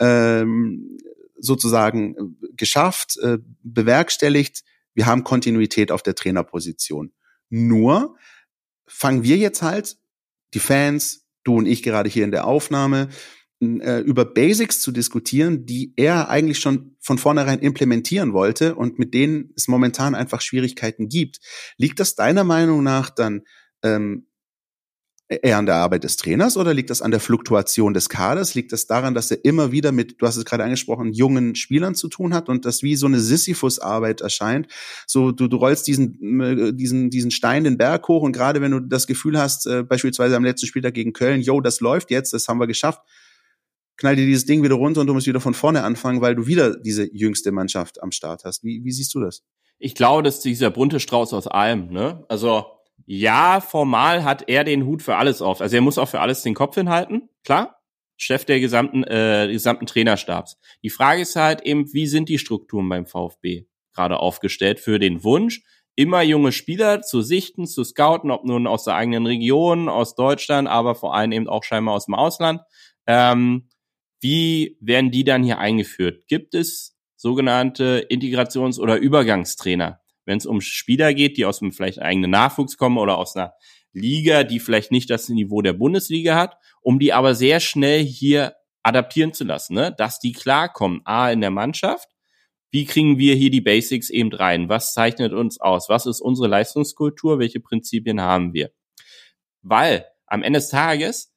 ähm, sozusagen äh, geschafft, äh, bewerkstelligt. Wir haben Kontinuität auf der Trainerposition. Nur fangen wir jetzt halt, die Fans, du und ich gerade hier in der Aufnahme, äh, über Basics zu diskutieren, die er eigentlich schon von vornherein implementieren wollte und mit denen es momentan einfach Schwierigkeiten gibt. Liegt das deiner Meinung nach dann ähm, eher an der Arbeit des Trainers oder liegt das an der Fluktuation des Kaders? Liegt das daran, dass er immer wieder mit, du hast es gerade angesprochen, jungen Spielern zu tun hat und das wie so eine Sisyphus-Arbeit erscheint? So, du, du rollst diesen, äh, diesen, diesen Stein den Berg hoch und gerade wenn du das Gefühl hast, äh, beispielsweise am letzten Spieltag gegen Köln, yo, das läuft jetzt, das haben wir geschafft, knall dir dieses Ding wieder runter und du musst wieder von vorne anfangen, weil du wieder diese jüngste Mannschaft am Start hast. Wie, wie siehst du das? Ich glaube, dass dieser bunte Strauß aus allem, ne? Also, ja, formal hat er den Hut für alles auf. Also er muss auch für alles den Kopf hinhalten, klar. Chef der gesamten, äh, gesamten Trainerstabs. Die Frage ist halt eben, wie sind die Strukturen beim VfB gerade aufgestellt für den Wunsch, immer junge Spieler zu sichten, zu scouten, ob nun aus der eigenen Region, aus Deutschland, aber vor allem eben auch scheinbar aus dem Ausland. Ähm, wie werden die dann hier eingeführt? Gibt es sogenannte Integrations- oder Übergangstrainer? Wenn es um Spieler geht, die aus einem vielleicht eigenen Nachwuchs kommen oder aus einer Liga, die vielleicht nicht das Niveau der Bundesliga hat, um die aber sehr schnell hier adaptieren zu lassen, ne? dass die klarkommen, A, in der Mannschaft, wie kriegen wir hier die Basics eben rein? Was zeichnet uns aus? Was ist unsere Leistungskultur? Welche Prinzipien haben wir? Weil am Ende des Tages,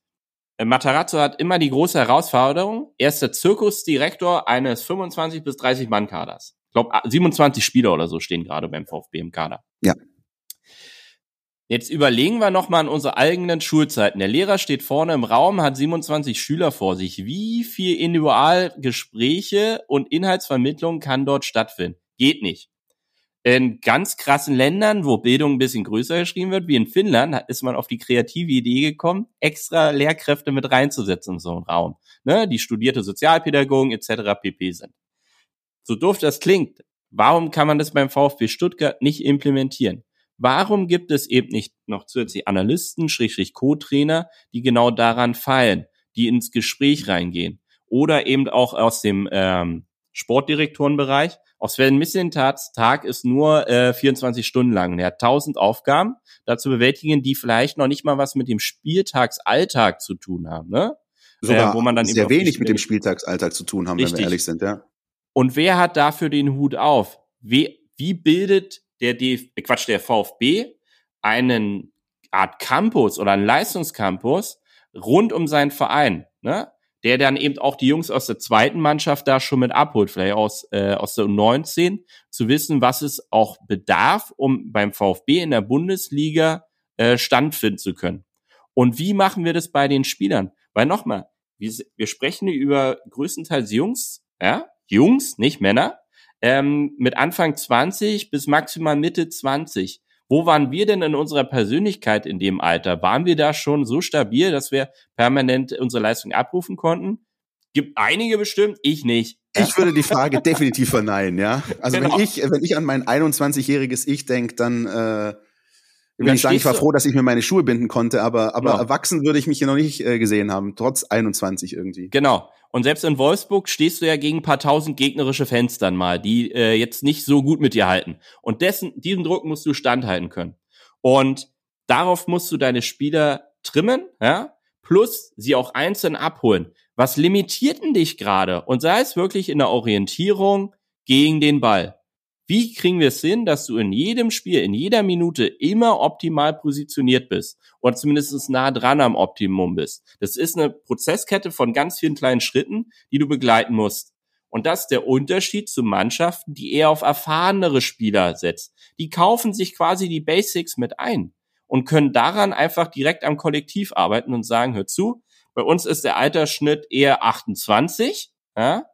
äh, Matarazzo hat immer die große Herausforderung, er ist der Zirkusdirektor eines 25 bis 30 Mann Kaders glaube, 27 Spieler oder so stehen gerade beim VfB im Kader. Ja. Jetzt überlegen wir nochmal an unsere eigenen Schulzeiten. Der Lehrer steht vorne im Raum, hat 27 Schüler vor sich. Wie viel Individualgespräche und Inhaltsvermittlung kann dort stattfinden? Geht nicht. In ganz krassen Ländern, wo Bildung ein bisschen größer geschrieben wird, wie in Finnland, ist man auf die kreative Idee gekommen, extra Lehrkräfte mit reinzusetzen in so einen Raum, ne, die studierte Sozialpädagogen etc. pp. sind. So doof das klingt, warum kann man das beim VfB Stuttgart nicht implementieren? Warum gibt es eben nicht noch zusätzlich Analysten, Schrägstrich Co-Trainer, die genau daran feilen, die ins Gespräch reingehen? Oder eben auch aus dem ähm, Sportdirektorenbereich. Auch Sven Missentats Tag ist nur äh, 24 Stunden lang. Er hat 1000 Aufgaben dazu bewältigen, die vielleicht noch nicht mal was mit dem Spieltagsalltag zu tun haben. Ne? Sogar äh, wo man dann sehr wenig mit dem Spieltagsalltag zu tun haben, Richtig. wenn wir ehrlich sind. Ja. Und wer hat dafür den Hut auf? Wie, wie bildet der DF äh, Quatsch, der VfB einen Art Campus oder einen Leistungscampus rund um seinen Verein, ne? der dann eben auch die Jungs aus der zweiten Mannschaft da schon mit abholt, vielleicht aus, äh, aus der U19, zu wissen, was es auch bedarf, um beim VfB in der Bundesliga äh, standfinden zu können. Und wie machen wir das bei den Spielern? Weil nochmal, wir, wir sprechen über größtenteils Jungs, ja, Jungs, nicht Männer, ähm, mit Anfang 20 bis maximal Mitte 20. Wo waren wir denn in unserer Persönlichkeit in dem Alter? Waren wir da schon so stabil, dass wir permanent unsere Leistung abrufen konnten? Gibt einige bestimmt, ich nicht. Ich würde die Frage definitiv verneinen, ja. Also genau. wenn ich, wenn ich an mein 21-jähriges Ich denke, dann äh, ich sagen, ich war froh, dass ich mir meine Schuhe binden konnte, aber, aber genau. erwachsen würde ich mich hier noch nicht äh, gesehen haben, trotz 21 irgendwie. Genau. Und selbst in Wolfsburg stehst du ja gegen ein paar tausend gegnerische Fans dann mal, die äh, jetzt nicht so gut mit dir halten. Und dessen, diesem Druck musst du standhalten können. Und darauf musst du deine Spieler trimmen, ja, plus sie auch einzeln abholen. Was limitiert denn dich gerade? Und sei es wirklich in der Orientierung gegen den Ball. Wie kriegen wir es hin, dass du in jedem Spiel, in jeder Minute immer optimal positioniert bist oder zumindest nah dran am Optimum bist? Das ist eine Prozesskette von ganz vielen kleinen Schritten, die du begleiten musst. Und das ist der Unterschied zu Mannschaften, die eher auf erfahrenere Spieler setzt. Die kaufen sich quasi die Basics mit ein und können daran einfach direkt am Kollektiv arbeiten und sagen, hör zu, bei uns ist der Altersschnitt eher 28, ja,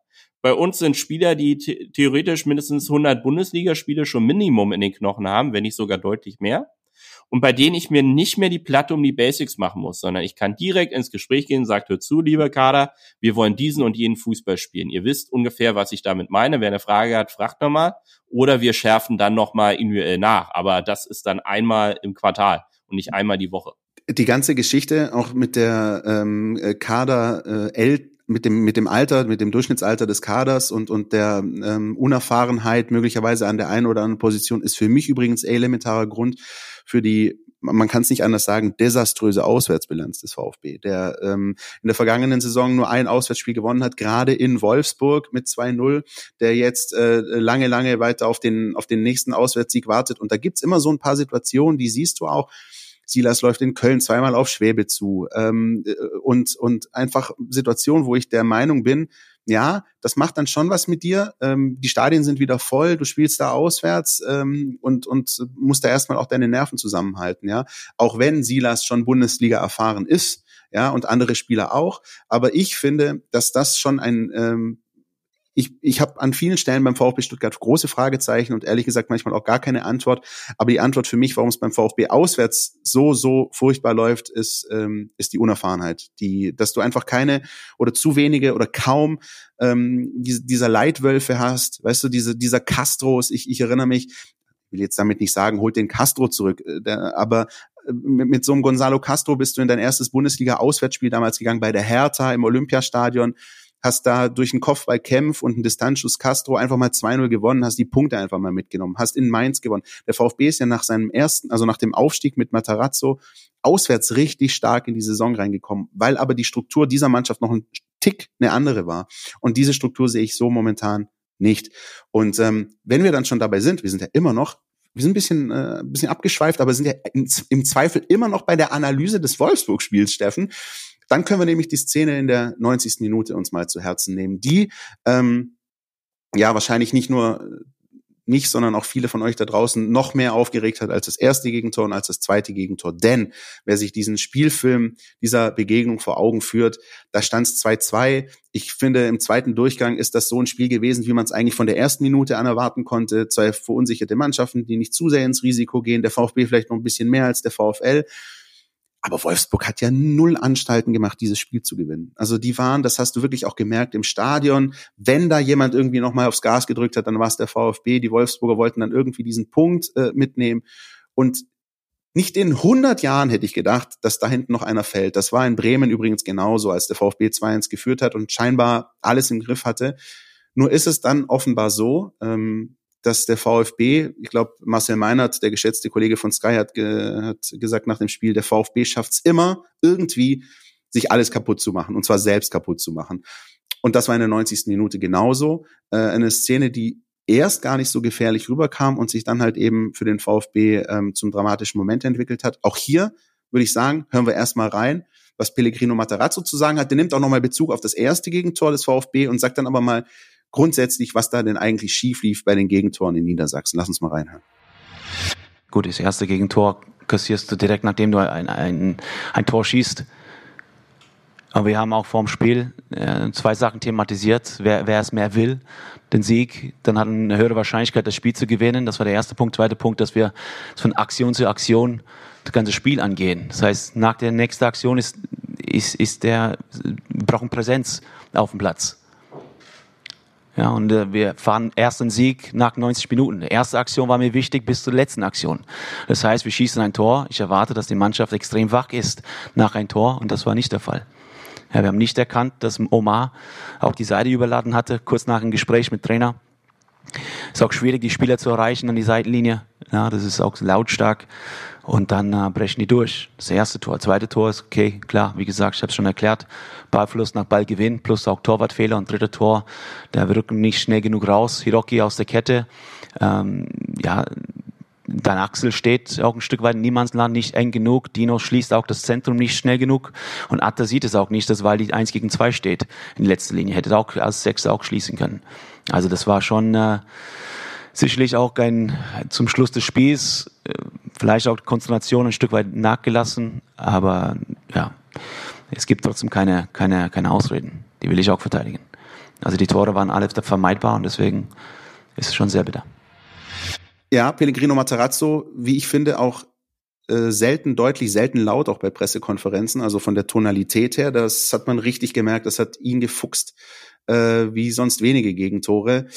bei uns sind Spieler, die theoretisch mindestens 100 Bundesligaspiele schon Minimum in den Knochen haben, wenn nicht sogar deutlich mehr. Und bei denen ich mir nicht mehr die Platte um die Basics machen muss, sondern ich kann direkt ins Gespräch gehen sagt, hör zu, lieber Kader, wir wollen diesen und jenen Fußball spielen. Ihr wisst ungefähr, was ich damit meine. Wer eine Frage hat, fragt nochmal. Oder wir schärfen dann nochmal individuell nach. Aber das ist dann einmal im Quartal und nicht einmal die Woche die ganze Geschichte auch mit der ähm, Kader äh, L mit dem, mit dem Alter, mit dem Durchschnittsalter des Kaders und, und der ähm, Unerfahrenheit möglicherweise an der einen oder anderen Position ist für mich übrigens elementarer Grund für die man kann es nicht anders sagen, desaströse Auswärtsbilanz des VfB, der ähm, in der vergangenen Saison nur ein Auswärtsspiel gewonnen hat, gerade in Wolfsburg mit 2-0, der jetzt äh, lange, lange weiter auf den, auf den nächsten Auswärtssieg wartet. Und da gibt's immer so ein paar Situationen, die siehst du auch, Silas läuft in Köln zweimal auf Schwäbe zu ähm, äh, und und einfach Situationen, wo ich der Meinung bin, ja, das macht dann schon was mit dir. Ähm, die Stadien sind wieder voll, du spielst da auswärts ähm, und und musst da erstmal auch deine Nerven zusammenhalten, ja. Auch wenn Silas schon Bundesliga erfahren ist, ja, und andere Spieler auch. Aber ich finde, dass das schon ein ähm, ich, ich habe an vielen Stellen beim VfB Stuttgart große Fragezeichen und ehrlich gesagt manchmal auch gar keine Antwort. Aber die Antwort für mich, warum es beim VfB auswärts so, so furchtbar läuft, ist, ähm, ist die Unerfahrenheit. Die, dass du einfach keine oder zu wenige oder kaum ähm, die, dieser Leitwölfe hast. Weißt du, diese, dieser Castros, ich, ich erinnere mich, will jetzt damit nicht sagen, holt den Castro zurück, äh, der, aber äh, mit, mit so einem Gonzalo Castro bist du in dein erstes Bundesliga-Auswärtsspiel damals gegangen bei der Hertha im Olympiastadion hast da durch einen Kopfball Kempf und einen Distanzschuss Castro einfach mal 2-0 gewonnen, hast die Punkte einfach mal mitgenommen, hast in Mainz gewonnen. Der VfB ist ja nach seinem ersten, also nach dem Aufstieg mit Matarazzo auswärts richtig stark in die Saison reingekommen, weil aber die Struktur dieser Mannschaft noch ein Tick eine andere war. Und diese Struktur sehe ich so momentan nicht. Und ähm, wenn wir dann schon dabei sind, wir sind ja immer noch wir sind ein bisschen, äh, ein bisschen abgeschweift, aber sind ja im, im Zweifel immer noch bei der Analyse des Wolfsburg-Spiels, Steffen. Dann können wir nämlich die Szene in der 90. Minute uns mal zu Herzen nehmen, die ähm, ja wahrscheinlich nicht nur nicht, sondern auch viele von euch da draußen noch mehr aufgeregt hat als das erste Gegentor und als das zweite Gegentor. Denn wer sich diesen Spielfilm dieser Begegnung vor Augen führt, da stand es 2-2. Ich finde, im zweiten Durchgang ist das so ein Spiel gewesen, wie man es eigentlich von der ersten Minute an erwarten konnte. Zwei verunsicherte Mannschaften, die nicht zu sehr ins Risiko gehen. Der VfB vielleicht noch ein bisschen mehr als der VfL. Aber Wolfsburg hat ja null Anstalten gemacht, dieses Spiel zu gewinnen. Also die waren, das hast du wirklich auch gemerkt im Stadion. Wenn da jemand irgendwie nochmal aufs Gas gedrückt hat, dann war es der VfB. Die Wolfsburger wollten dann irgendwie diesen Punkt äh, mitnehmen. Und nicht in 100 Jahren hätte ich gedacht, dass da hinten noch einer fällt. Das war in Bremen übrigens genauso, als der VfB 2-1 geführt hat und scheinbar alles im Griff hatte. Nur ist es dann offenbar so, ähm, dass der VfB, ich glaube, Marcel Meinert, der geschätzte Kollege von Sky, hat, ge hat gesagt nach dem Spiel, der VfB schafft es immer irgendwie, sich alles kaputt zu machen, und zwar selbst kaputt zu machen. Und das war in der 90. Minute genauso. Äh, eine Szene, die erst gar nicht so gefährlich rüberkam und sich dann halt eben für den VfB ähm, zum dramatischen Moment entwickelt hat. Auch hier würde ich sagen, hören wir erstmal rein, was Pellegrino Matarazzo zu sagen hat. Der nimmt auch nochmal Bezug auf das erste Gegentor des VfB und sagt dann aber mal grundsätzlich, was da denn eigentlich schief lief bei den Gegentoren in Niedersachsen. Lass uns mal reinhören. Gut, das erste Gegentor kassierst du direkt, nachdem du ein, ein, ein Tor schießt. Aber wir haben auch vorm Spiel äh, zwei Sachen thematisiert. Wer, wer es mehr will, den Sieg, dann hat eine höhere Wahrscheinlichkeit, das Spiel zu gewinnen. Das war der erste Punkt. Zweiter Punkt, dass wir von Aktion zu Aktion das ganze Spiel angehen. Das heißt, nach der nächsten Aktion ist, ist, ist der, wir brauchen Präsenz auf dem Platz. Ja, und äh, wir fahren ersten Sieg nach 90 Minuten. Die erste Aktion war mir wichtig bis zur letzten Aktion. Das heißt, wir schießen ein Tor. Ich erwarte, dass die Mannschaft extrem wach ist nach ein Tor und das war nicht der Fall. Ja, wir haben nicht erkannt, dass Omar auch die Seite überladen hatte, kurz nach einem Gespräch mit Trainer. Es ist auch schwierig, die Spieler zu erreichen an die Seitenlinie. Ja, das ist auch lautstark. Und dann äh, brechen die durch. Das erste Tor. Zweite Tor ist okay, klar, wie gesagt, ich habe es schon erklärt. Ballfluss nach Ballgewinn plus auch Torwartfehler. Und dritte Tor, der rücken nicht schnell genug raus. Hiroki aus der Kette. Ähm, ja, Dein Axel steht auch ein Stück weit in Niemandsland nicht eng genug. Dino schließt auch das Zentrum nicht schnell genug. Und Atta sieht es auch nicht, dass weil die 1 gegen 2 steht in letzter Linie. Hätte auch als Sechser auch schließen können. Also das war schon äh, sicherlich auch ein zum Schluss des Spiels äh, vielleicht auch die Konzentration ein Stück weit nachgelassen. Aber ja, es gibt trotzdem keine, keine, keine Ausreden. Die will ich auch verteidigen. Also die Tore waren alle vermeidbar und deswegen ist es schon sehr bitter. Ja, Pellegrino Matarazzo, wie ich finde, auch äh, selten, deutlich selten laut, auch bei Pressekonferenzen, also von der Tonalität her, das hat man richtig gemerkt, das hat ihn gefuchst, äh, wie sonst wenige Gegentore.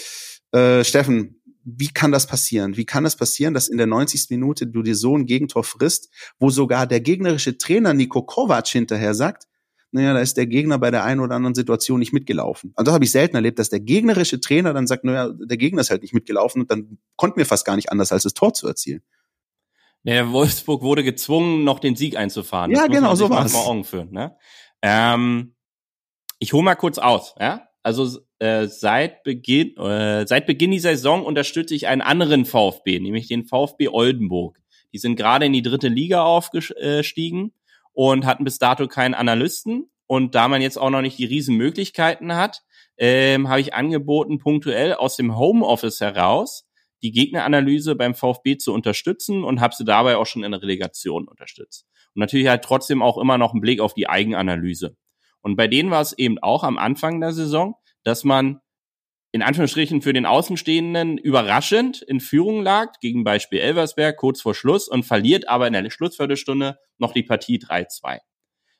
Äh, Steffen, wie kann das passieren? Wie kann das passieren, dass in der 90. Minute du dir so ein Gegentor frisst, wo sogar der gegnerische Trainer Niko Kovac hinterher sagt, naja, da ist der Gegner bei der einen oder anderen Situation nicht mitgelaufen. Also das habe ich selten erlebt, dass der gegnerische Trainer dann sagt, naja, der Gegner ist halt nicht mitgelaufen und dann konnten wir fast gar nicht anders, als das Tor zu erzielen. Ja, Wolfsburg wurde gezwungen, noch den Sieg einzufahren. Das ja, genau, so war es. Ne? ähm, ich hole mal kurz aus. Ja? Also äh, seit Beginn äh, seit Beginn dieser Saison unterstütze ich einen anderen VfB, nämlich den VfB Oldenburg. Die sind gerade in die dritte Liga aufgestiegen und hatten bis dato keinen Analysten. Und da man jetzt auch noch nicht die riesen Möglichkeiten hat, ähm, habe ich angeboten, punktuell aus dem Homeoffice heraus die Gegneranalyse beim VfB zu unterstützen und habe sie dabei auch schon in der Relegation unterstützt. Und natürlich halt trotzdem auch immer noch einen Blick auf die Eigenanalyse. Und bei denen war es eben auch am Anfang der Saison, dass man in Anführungsstrichen für den Außenstehenden überraschend in Führung lag, gegen Beispiel Elversberg kurz vor Schluss und verliert aber in der Schlussviertelstunde noch die Partie 3-2.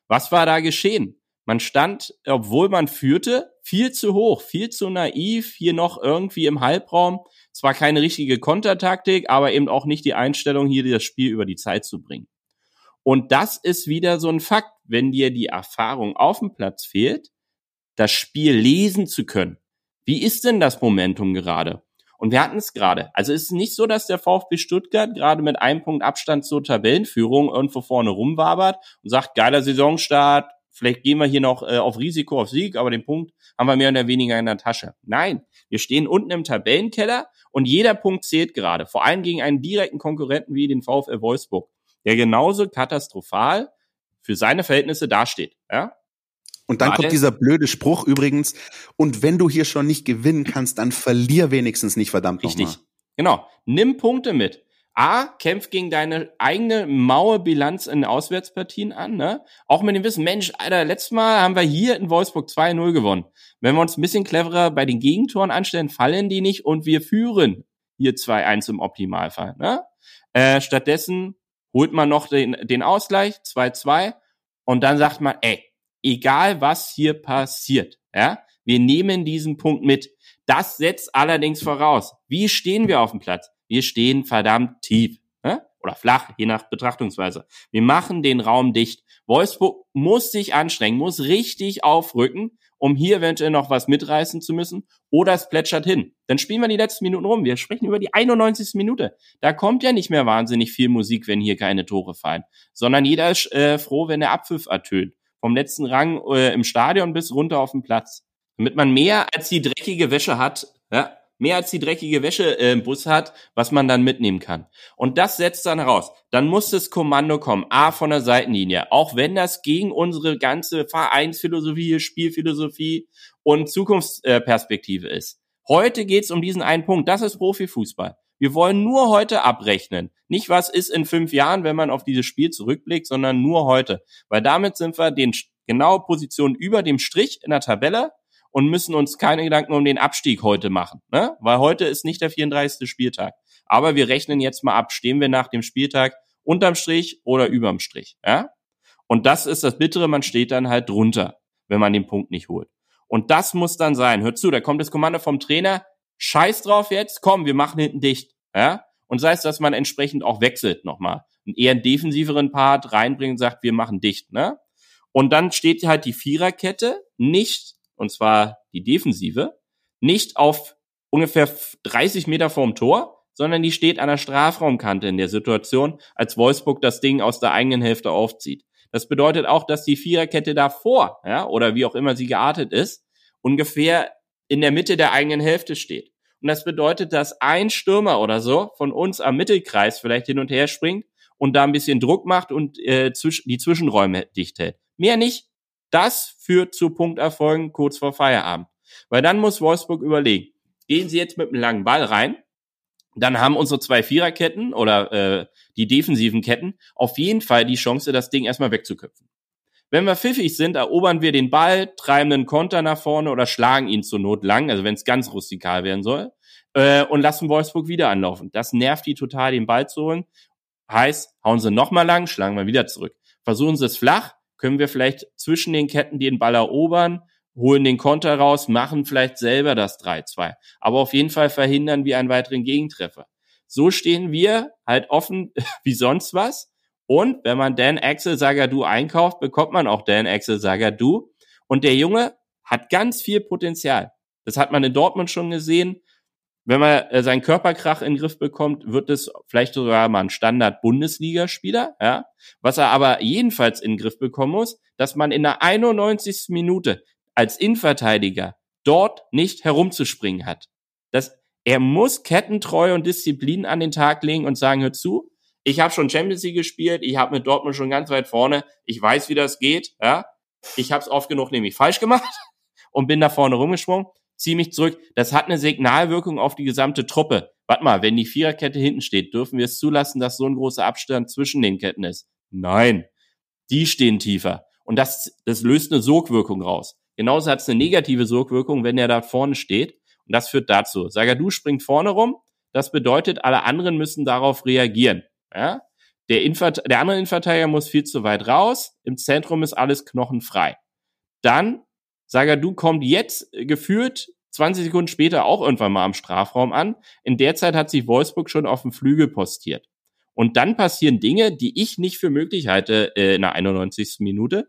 Was war da geschehen? Man stand, obwohl man führte, viel zu hoch, viel zu naiv, hier noch irgendwie im Halbraum. Zwar keine richtige Kontertaktik, aber eben auch nicht die Einstellung, hier das Spiel über die Zeit zu bringen. Und das ist wieder so ein Fakt, wenn dir die Erfahrung auf dem Platz fehlt, das Spiel lesen zu können, wie ist denn das Momentum gerade? Und wir hatten es gerade. Also es ist nicht so, dass der VfB Stuttgart gerade mit einem Punkt Abstand zur Tabellenführung irgendwo vorne rumwabert und sagt, geiler Saisonstart, vielleicht gehen wir hier noch äh, auf Risiko, auf Sieg, aber den Punkt haben wir mehr oder weniger in der Tasche. Nein, wir stehen unten im Tabellenkeller und jeder Punkt zählt gerade. Vor allem gegen einen direkten Konkurrenten wie den VfL Wolfsburg, der genauso katastrophal für seine Verhältnisse dasteht. Ja? Und dann Warte. kommt dieser blöde Spruch übrigens, und wenn du hier schon nicht gewinnen kannst, dann verlier wenigstens nicht, verdammt nochmal. Richtig. Genau. Nimm Punkte mit. A, kämpf gegen deine eigene maue Bilanz in Auswärtspartien an, ne? Auch mit dem Wissen, Mensch, Alter, letztes Mal haben wir hier in Wolfsburg 2-0 gewonnen. Wenn wir uns ein bisschen cleverer bei den Gegentoren anstellen, fallen die nicht und wir führen hier 2-1 im Optimalfall, ne? Äh, stattdessen holt man noch den, den Ausgleich, 2-2, und dann sagt man, ey, egal was hier passiert, ja, wir nehmen diesen Punkt mit. Das setzt allerdings voraus, wie stehen wir auf dem Platz? Wir stehen verdammt tief. Ja? oder flach, je nach Betrachtungsweise. Wir machen den Raum dicht. Wolfsburg muss sich anstrengen, muss richtig aufrücken, um hier eventuell noch was mitreißen zu müssen. Oder es plätschert hin. Dann spielen wir die letzten Minuten rum. Wir sprechen über die 91. Minute. Da kommt ja nicht mehr wahnsinnig viel Musik, wenn hier keine Tore fallen. Sondern jeder ist äh, froh, wenn der Abpfiff ertönt. Vom letzten Rang äh, im Stadion bis runter auf den Platz. Damit man mehr als die dreckige Wäsche hat, ja, mehr als die dreckige Wäsche äh, im Bus hat, was man dann mitnehmen kann. Und das setzt dann heraus. Dann muss das Kommando kommen, A von der Seitenlinie, auch wenn das gegen unsere ganze Vereinsphilosophie, Spielphilosophie und Zukunftsperspektive ist. Heute geht's um diesen einen Punkt. Das ist Profifußball. Wir wollen nur heute abrechnen. Nicht was ist in fünf Jahren, wenn man auf dieses Spiel zurückblickt, sondern nur heute. Weil damit sind wir den genaue Position über dem Strich in der Tabelle und müssen uns keine Gedanken um den Abstieg heute machen, ne? weil heute ist nicht der 34. Spieltag. Aber wir rechnen jetzt mal ab, stehen wir nach dem Spieltag unterm Strich oder überm Strich. Ja? Und das ist das Bittere, man steht dann halt drunter, wenn man den Punkt nicht holt. Und das muss dann sein. Hört zu, da kommt das Kommando vom Trainer, scheiß drauf jetzt, komm, wir machen hinten dicht. Ja? Und sei es, dass man entsprechend auch wechselt nochmal. Einen eher defensiveren Part reinbringen und sagt, wir machen dicht. Ne? Und dann steht halt die Viererkette nicht und zwar die Defensive, nicht auf ungefähr 30 Meter vorm Tor, sondern die steht an der Strafraumkante in der Situation, als Wolfsburg das Ding aus der eigenen Hälfte aufzieht. Das bedeutet auch, dass die Viererkette davor, ja, oder wie auch immer sie geartet ist, ungefähr in der Mitte der eigenen Hälfte steht. Und das bedeutet, dass ein Stürmer oder so von uns am Mittelkreis vielleicht hin und her springt und da ein bisschen Druck macht und äh, die Zwischenräume dicht hält. Mehr nicht, das führt zu Punkterfolgen kurz vor Feierabend. Weil dann muss Wolfsburg überlegen, gehen sie jetzt mit einem langen Ball rein, dann haben unsere zwei Viererketten oder äh, die defensiven Ketten auf jeden Fall die Chance, das Ding erstmal wegzuköpfen. Wenn wir pfiffig sind, erobern wir den Ball, treiben einen Konter nach vorne oder schlagen ihn zur Not lang, also wenn es ganz rustikal werden soll, äh, und lassen Wolfsburg wieder anlaufen. Das nervt die total, den Ball zu holen. Heißt, hauen sie nochmal lang, schlagen wir wieder zurück. Versuchen sie es flach, können wir vielleicht zwischen den Ketten den Ball erobern, holen den Konter raus, machen vielleicht selber das 3-2. Aber auf jeden Fall verhindern wir einen weiteren Gegentreffer. So stehen wir halt offen wie sonst was. Und wenn man Dan Axel Sagadu einkauft, bekommt man auch Dan Axel Sagadu. Und der Junge hat ganz viel Potenzial. Das hat man in Dortmund schon gesehen wenn man äh, seinen Körperkrach in den Griff bekommt, wird es vielleicht sogar mal ein Standard-Bundesligaspieler, ja. Was er aber jedenfalls in den Griff bekommen muss, dass man in der 91. Minute als Innenverteidiger dort nicht herumzuspringen hat. Das, er muss Kettentreue und Disziplin an den Tag legen und sagen, hör zu, ich habe schon Champions League gespielt, ich habe mit Dortmund schon ganz weit vorne, ich weiß, wie das geht, ja. Ich habe es oft genug nämlich falsch gemacht und bin da vorne rumgesprungen zieh mich zurück. Das hat eine Signalwirkung auf die gesamte Truppe. Warte mal, wenn die Viererkette hinten steht, dürfen wir es zulassen, dass so ein großer Abstand zwischen den Ketten ist? Nein. Die stehen tiefer. Und das, das löst eine Sogwirkung raus. Genauso hat es eine negative Sogwirkung, wenn er da vorne steht. Und das führt dazu. Sagadu springt vorne rum. Das bedeutet, alle anderen müssen darauf reagieren. Ja? Der, Infert der andere Innenverteidiger muss viel zu weit raus. Im Zentrum ist alles knochenfrei. Dann Sagadu kommt jetzt äh, geführt 20 Sekunden später auch irgendwann mal am Strafraum an. In der Zeit hat sich Wolfsburg schon auf dem Flügel postiert. Und dann passieren Dinge, die ich nicht für möglich halte äh, in der 91. Minute.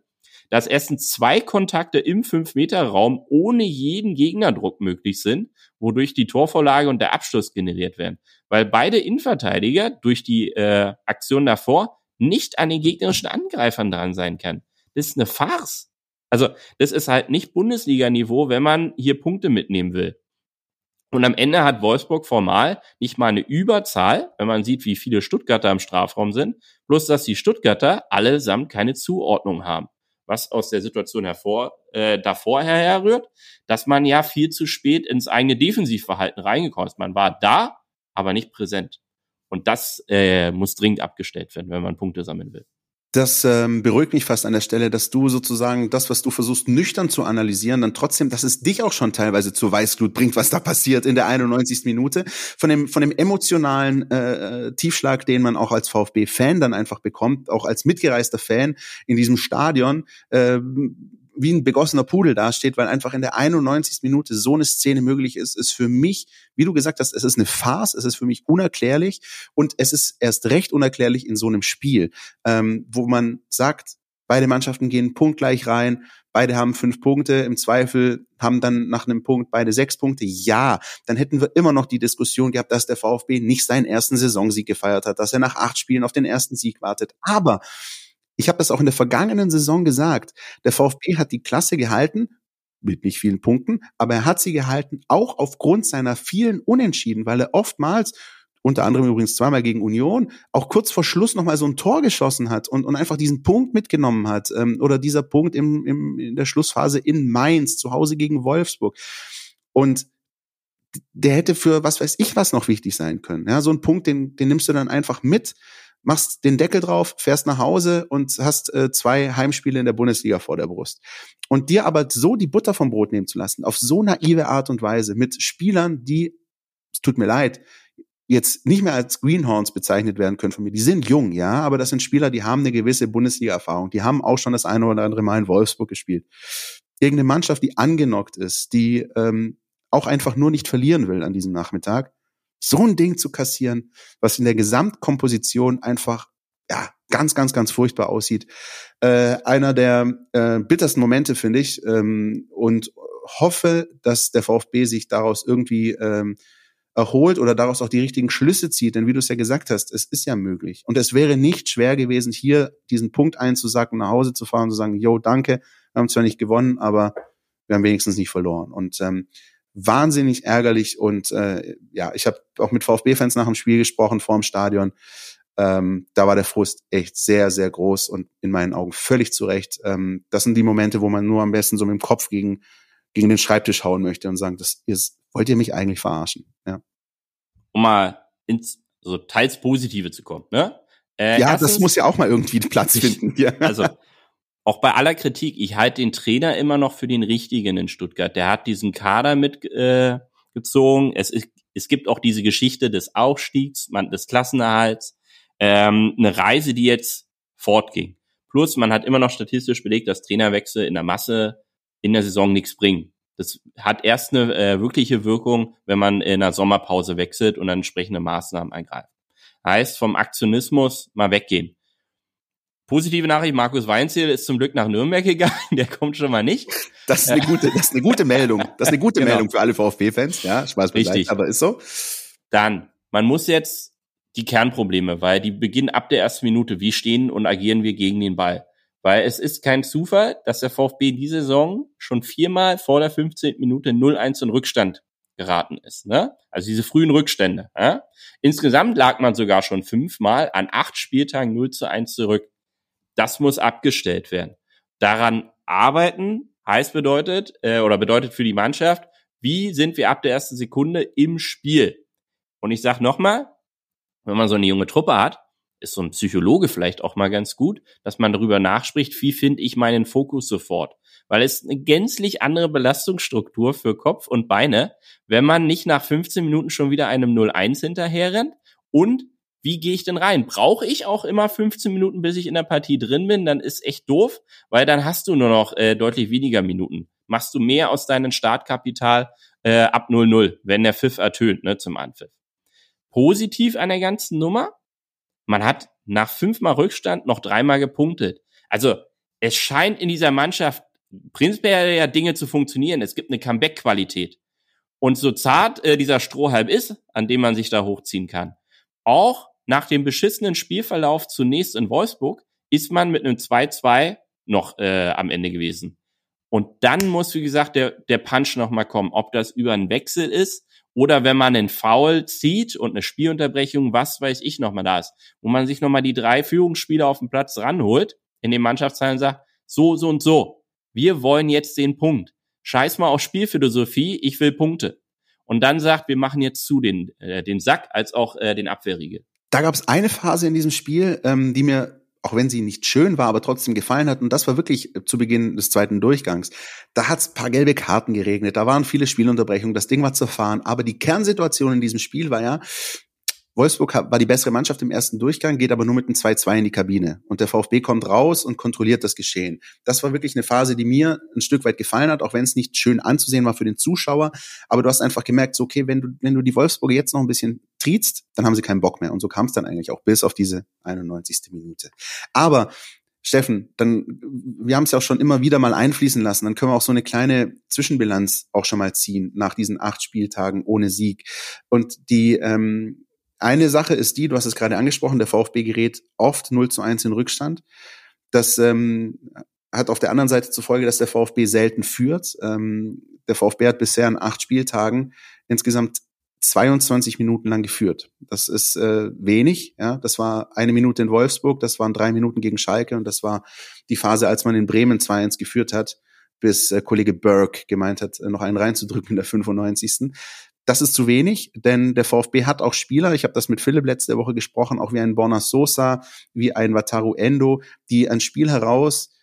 Dass erstens zwei Kontakte im 5-Meter-Raum ohne jeden Gegnerdruck möglich sind, wodurch die Torvorlage und der Abschluss generiert werden. Weil beide Innenverteidiger durch die äh, Aktion davor nicht an den gegnerischen Angreifern dran sein kann. Das ist eine Farce. Also das ist halt nicht Bundesliga-Niveau, wenn man hier Punkte mitnehmen will. Und am Ende hat Wolfsburg formal nicht mal eine Überzahl, wenn man sieht, wie viele Stuttgarter im Strafraum sind, bloß dass die Stuttgarter allesamt keine Zuordnung haben. Was aus der Situation hervor, äh, davor herrührt, dass man ja viel zu spät ins eigene Defensivverhalten reingekommen ist. Man war da, aber nicht präsent. Und das äh, muss dringend abgestellt werden, wenn man Punkte sammeln will das ähm, beruhigt mich fast an der Stelle, dass du sozusagen das, was du versuchst nüchtern zu analysieren, dann trotzdem, dass es dich auch schon teilweise zur Weißglut bringt, was da passiert in der 91. Minute. Von dem, von dem emotionalen äh, Tiefschlag, den man auch als VfB-Fan dann einfach bekommt, auch als mitgereister Fan in diesem Stadion, äh, wie ein begossener Pudel dasteht, weil einfach in der 91. Minute so eine Szene möglich ist, ist für mich, wie du gesagt hast, es ist eine Farce, es ist für mich unerklärlich und es ist erst recht unerklärlich in so einem Spiel, ähm, wo man sagt, beide Mannschaften gehen punktgleich rein, beide haben fünf Punkte, im Zweifel haben dann nach einem Punkt beide sechs Punkte. Ja, dann hätten wir immer noch die Diskussion gehabt, dass der VfB nicht seinen ersten Saisonsieg gefeiert hat, dass er nach acht Spielen auf den ersten Sieg wartet. Aber ich habe das auch in der vergangenen Saison gesagt. Der VfB hat die Klasse gehalten, mit nicht vielen Punkten, aber er hat sie gehalten, auch aufgrund seiner vielen Unentschieden, weil er oftmals unter anderem übrigens zweimal gegen Union, auch kurz vor Schluss nochmal so ein Tor geschossen hat und, und einfach diesen Punkt mitgenommen hat. Ähm, oder dieser Punkt im, im, in der Schlussphase in Mainz, zu Hause gegen Wolfsburg. Und der hätte für was weiß ich was noch wichtig sein können. Ja, so ein Punkt, den, den nimmst du dann einfach mit machst den Deckel drauf, fährst nach Hause und hast äh, zwei Heimspiele in der Bundesliga vor der Brust. Und dir aber so die Butter vom Brot nehmen zu lassen, auf so naive Art und Weise, mit Spielern, die, es tut mir leid, jetzt nicht mehr als Greenhorns bezeichnet werden können von mir. Die sind jung, ja, aber das sind Spieler, die haben eine gewisse Bundesliga-Erfahrung. Die haben auch schon das eine oder andere Mal in Wolfsburg gespielt. Irgendeine Mannschaft, die angenockt ist, die ähm, auch einfach nur nicht verlieren will an diesem Nachmittag, so ein Ding zu kassieren, was in der Gesamtkomposition einfach ja ganz, ganz, ganz furchtbar aussieht. Äh, einer der äh, bittersten Momente finde ich ähm, und hoffe, dass der VfB sich daraus irgendwie ähm, erholt oder daraus auch die richtigen Schlüsse zieht. Denn wie du es ja gesagt hast, es ist ja möglich. Und es wäre nicht schwer gewesen, hier diesen Punkt einzusacken, nach Hause zu fahren und zu sagen, yo, danke, wir haben zwar nicht gewonnen, aber wir haben wenigstens nicht verloren. Und ähm, wahnsinnig ärgerlich und äh, ja, ich habe auch mit VfB-Fans nach dem Spiel gesprochen vor dem Stadion. Ähm, da war der Frust echt sehr, sehr groß und in meinen Augen völlig zu Recht. Ähm, das sind die Momente, wo man nur am besten so mit dem Kopf gegen, gegen den Schreibtisch hauen möchte und sagen, das ist, wollt ihr mich eigentlich verarschen? Ja. Um mal ins so teils Positive zu kommen, ne? Äh, ja, erstens, das muss ja auch mal irgendwie Platz finden. Ja. Also auch bei aller Kritik, ich halte den Trainer immer noch für den richtigen in Stuttgart. Der hat diesen Kader mitgezogen. Äh, es, ist, es gibt auch diese Geschichte des Aufstiegs, man, des Klassenerhalts, ähm, eine Reise, die jetzt fortging. Plus, man hat immer noch statistisch belegt, dass Trainerwechsel in der Masse in der Saison nichts bringen. Das hat erst eine äh, wirkliche Wirkung, wenn man in der Sommerpause wechselt und dann entsprechende Maßnahmen eingreift. Heißt, vom Aktionismus mal weggehen. Positive Nachricht, Markus Weinziel ist zum Glück nach Nürnberg gegangen, der kommt schon mal nicht. Das ist eine gute, das ist eine gute Meldung. Das ist eine gute genau. Meldung für alle VfB-Fans, ja, Spaß beiseite, Richtig. aber ist so. Dann, man muss jetzt die Kernprobleme, weil die beginnen ab der ersten Minute, wie stehen und agieren wir gegen den Ball. Weil es ist kein Zufall, dass der VfB diese Saison schon viermal vor der 15. Minute 0-1 in Rückstand geraten ist. Ne? Also diese frühen Rückstände. Ja? Insgesamt lag man sogar schon fünfmal an acht Spieltagen 0 zu 1 zurück. Das muss abgestellt werden. Daran arbeiten heißt bedeutet äh, oder bedeutet für die Mannschaft, wie sind wir ab der ersten Sekunde im Spiel? Und ich sage nochmal, wenn man so eine junge Truppe hat, ist so ein Psychologe vielleicht auch mal ganz gut, dass man darüber nachspricht, wie finde ich meinen Fokus sofort. Weil es eine gänzlich andere Belastungsstruktur für Kopf und Beine, wenn man nicht nach 15 Minuten schon wieder einem 0-1 hinterher rennt und wie gehe ich denn rein? Brauche ich auch immer 15 Minuten, bis ich in der Partie drin bin? Dann ist echt doof, weil dann hast du nur noch äh, deutlich weniger Minuten. Machst du mehr aus deinem Startkapital äh, ab 0-0, wenn der Pfiff ertönt, ne, zum Anpfiff. Positiv an der ganzen Nummer, man hat nach fünfmal Rückstand noch dreimal gepunktet. Also es scheint in dieser Mannschaft prinzipiell ja Dinge zu funktionieren. Es gibt eine Comeback-Qualität. Und so zart äh, dieser Strohhalm ist, an dem man sich da hochziehen kann, auch nach dem beschissenen Spielverlauf zunächst in Wolfsburg ist man mit einem 2-2 noch äh, am Ende gewesen. Und dann muss, wie gesagt, der, der Punch nochmal kommen, ob das über einen Wechsel ist oder wenn man einen Foul zieht und eine Spielunterbrechung, was weiß ich nochmal da ist, wo man sich nochmal die drei Führungsspieler auf den Platz ranholt, in den Mannschaftsteilen sagt, so, so und so, wir wollen jetzt den Punkt. Scheiß mal auf Spielphilosophie, ich will Punkte und dann sagt, wir machen jetzt zu den, äh, den Sack als auch äh, den Abwehrriegel. Da gab es eine Phase in diesem Spiel, ähm, die mir auch wenn sie nicht schön war, aber trotzdem gefallen hat. Und das war wirklich zu Beginn des zweiten Durchgangs. Da hat es paar gelbe Karten geregnet, da waren viele Spielunterbrechungen, das Ding war zerfahren. Aber die Kernsituation in diesem Spiel war ja, Wolfsburg war die bessere Mannschaft im ersten Durchgang, geht aber nur mit einem 2-2 in die Kabine. Und der VfB kommt raus und kontrolliert das Geschehen. Das war wirklich eine Phase, die mir ein Stück weit gefallen hat, auch wenn es nicht schön anzusehen war für den Zuschauer. Aber du hast einfach gemerkt, so, okay, wenn du, wenn du die Wolfsburger jetzt noch ein bisschen triezt, dann haben sie keinen Bock mehr. Und so kam es dann eigentlich auch bis auf diese 91. Minute. Aber Steffen, dann, wir haben es ja auch schon immer wieder mal einfließen lassen, dann können wir auch so eine kleine Zwischenbilanz auch schon mal ziehen nach diesen acht Spieltagen ohne Sieg. Und die, ähm, eine Sache ist die, du hast es gerade angesprochen, der VfB gerät oft 0 zu 1 in Rückstand. Das ähm, hat auf der anderen Seite zur Folge, dass der VfB selten führt. Ähm, der VfB hat bisher in acht Spieltagen insgesamt 22 Minuten lang geführt. Das ist äh, wenig. Ja, das war eine Minute in Wolfsburg, das waren drei Minuten gegen Schalke und das war die Phase, als man in Bremen 2-1 geführt hat, bis äh, Kollege Burke gemeint hat, noch einen reinzudrücken in der 95. Das ist zu wenig, denn der VfB hat auch Spieler, ich habe das mit Philipp letzte Woche gesprochen, auch wie ein Borna Sosa, wie ein Wataru Endo, die ein Spiel heraus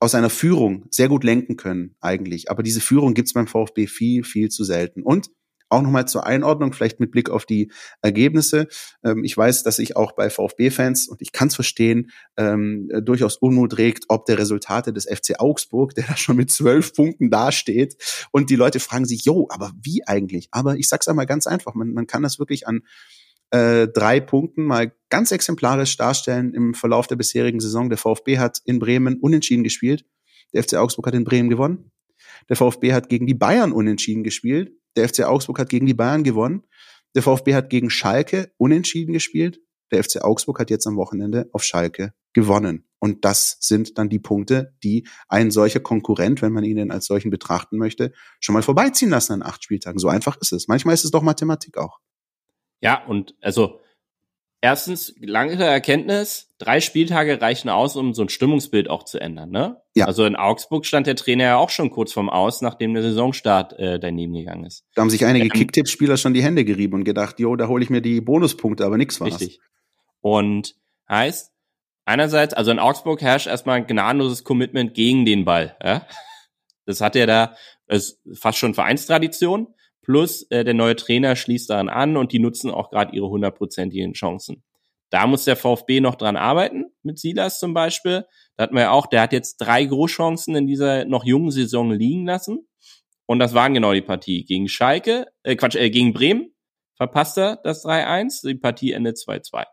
aus einer Führung sehr gut lenken können eigentlich. Aber diese Führung gibt's beim VfB viel, viel zu selten. Und auch nochmal zur Einordnung, vielleicht mit Blick auf die Ergebnisse. Ähm, ich weiß, dass sich auch bei VfB-Fans, und ich kann es verstehen, ähm, durchaus Unmut regt, ob der Resultate des FC Augsburg, der da schon mit zwölf Punkten dasteht. Und die Leute fragen sich, jo, aber wie eigentlich? Aber ich sag's einmal ganz einfach, man, man kann das wirklich an äh, drei Punkten mal ganz exemplarisch darstellen im Verlauf der bisherigen Saison. Der VfB hat in Bremen unentschieden gespielt. Der FC Augsburg hat in Bremen gewonnen. Der VfB hat gegen die Bayern unentschieden gespielt. Der FC Augsburg hat gegen die Bayern gewonnen. Der VfB hat gegen Schalke unentschieden gespielt. Der FC Augsburg hat jetzt am Wochenende auf Schalke gewonnen. Und das sind dann die Punkte, die ein solcher Konkurrent, wenn man ihn als solchen betrachten möchte, schon mal vorbeiziehen lassen an acht Spieltagen. So einfach ist es. Manchmal ist es doch Mathematik auch. Ja, und also erstens, lange Erkenntnis, drei Spieltage reichen aus, um so ein Stimmungsbild auch zu ändern. Ne? Ja. Also in Augsburg stand der Trainer ja auch schon kurz vorm Aus, nachdem der Saisonstart äh, daneben gegangen ist. Da haben sich einige ähm, Kicktipp-Spieler schon die Hände gerieben und gedacht, jo, da hole ich mir die Bonuspunkte, aber nix war's. Richtig. Und heißt, einerseits, also in Augsburg herrscht erstmal ein gnadenloses Commitment gegen den Ball. Ja? Das hat er da, ist fast schon Vereinstradition. Plus äh, der neue Trainer schließt daran an und die nutzen auch gerade ihre hundertprozentigen Chancen. Da muss der VfB noch dran arbeiten, mit Silas zum Beispiel. Da hatten wir ja auch, der hat jetzt drei Großchancen in dieser noch jungen Saison liegen lassen. Und das waren genau die Partie. Gegen Schalke, äh Quatsch, äh, gegen Bremen verpasst er das 3-1. Die Partie endet 2-2.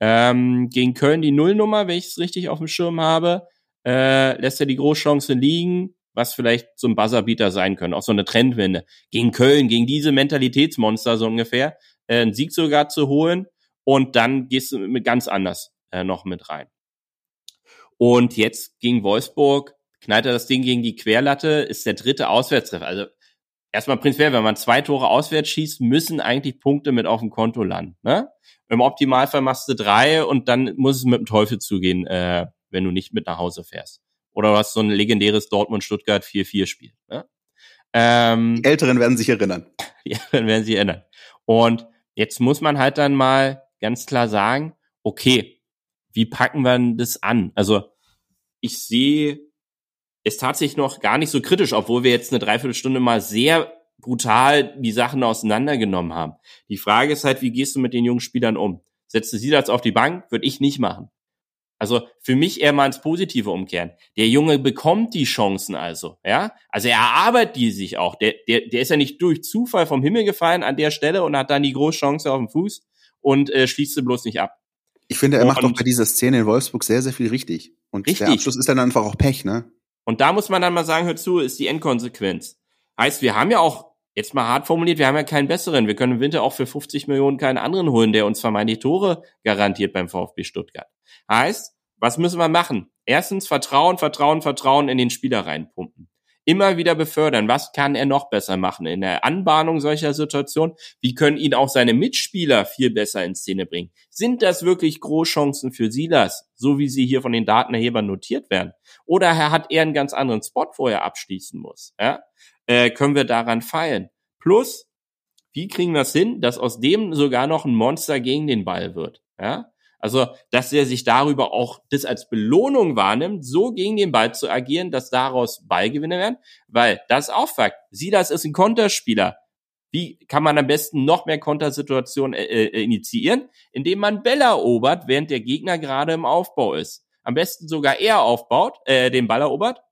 Ähm, gegen Köln die Nullnummer, wenn ich es richtig auf dem Schirm habe, äh, lässt er die Großchance liegen, was vielleicht so ein Buzzerbeater sein können, auch so eine Trendwende. Gegen Köln, gegen diese Mentalitätsmonster so ungefähr, äh, einen Sieg sogar zu holen und dann gehst du mit ganz anders äh, noch mit rein. Und jetzt gegen Wolfsburg knallt er das Ding gegen die Querlatte, ist der dritte Auswärtstreffer. Also erstmal prinzipiell, wenn man zwei Tore auswärts schießt, müssen eigentlich Punkte mit auf dem Konto landen. Ne? Im Optimalfall machst du drei und dann muss es mit dem Teufel zugehen, äh, wenn du nicht mit nach Hause fährst. Oder was so ein legendäres Dortmund-Stuttgart 4-4-Spiel. Ne? Ähm, die Älteren werden sich erinnern. Die Älteren werden sich erinnern. Und jetzt muss man halt dann mal ganz klar sagen, okay, wie packen wir das an? Also ich sehe es tatsächlich noch gar nicht so kritisch, obwohl wir jetzt eine Dreiviertelstunde mal sehr brutal die Sachen auseinandergenommen haben. Die Frage ist halt, wie gehst du mit den jungen Spielern um? Setzt du sie das auf die Bank? Würde ich nicht machen. Also für mich eher mal ins Positive umkehren. Der Junge bekommt die Chancen also, ja. Also er erarbeitet die sich auch. Der, der, der ist ja nicht durch Zufall vom Himmel gefallen an der Stelle und hat dann die große Chance auf dem Fuß und äh, schließt sie bloß nicht ab. Ich finde, er und, macht doch bei dieser Szene in Wolfsburg sehr, sehr viel richtig. Und richtig. der Abschluss ist dann einfach auch Pech, ne? Und da muss man dann mal sagen, hör zu, ist die Endkonsequenz. Heißt, wir haben ja auch, jetzt mal hart formuliert, wir haben ja keinen besseren. Wir können im Winter auch für 50 Millionen keinen anderen holen, der uns vermeintlich Tore garantiert beim VfB Stuttgart. Heißt, was müssen wir machen? Erstens Vertrauen, Vertrauen, Vertrauen in den Spieler reinpumpen. Immer wieder befördern. Was kann er noch besser machen in der Anbahnung solcher Situationen? Wie können ihn auch seine Mitspieler viel besser in Szene bringen? Sind das wirklich Großchancen für Silas, so wie sie hier von den Datenerhebern notiert werden? Oder hat er einen ganz anderen Spot, wo er abschließen muss? Ja? Äh, können wir daran feilen? Plus, wie kriegen wir es hin, dass aus dem sogar noch ein Monster gegen den Ball wird? Ja? Also, dass er sich darüber auch das als Belohnung wahrnimmt, so gegen den Ball zu agieren, dass daraus Ballgewinne werden, weil das ist auch Fakt. Silas ist ein Konterspieler. Wie kann man am besten noch mehr Kontersituationen äh, äh, initiieren? Indem man Bälle erobert, während der Gegner gerade im Aufbau ist. Am besten sogar er aufbaut, äh, den Ball erobert,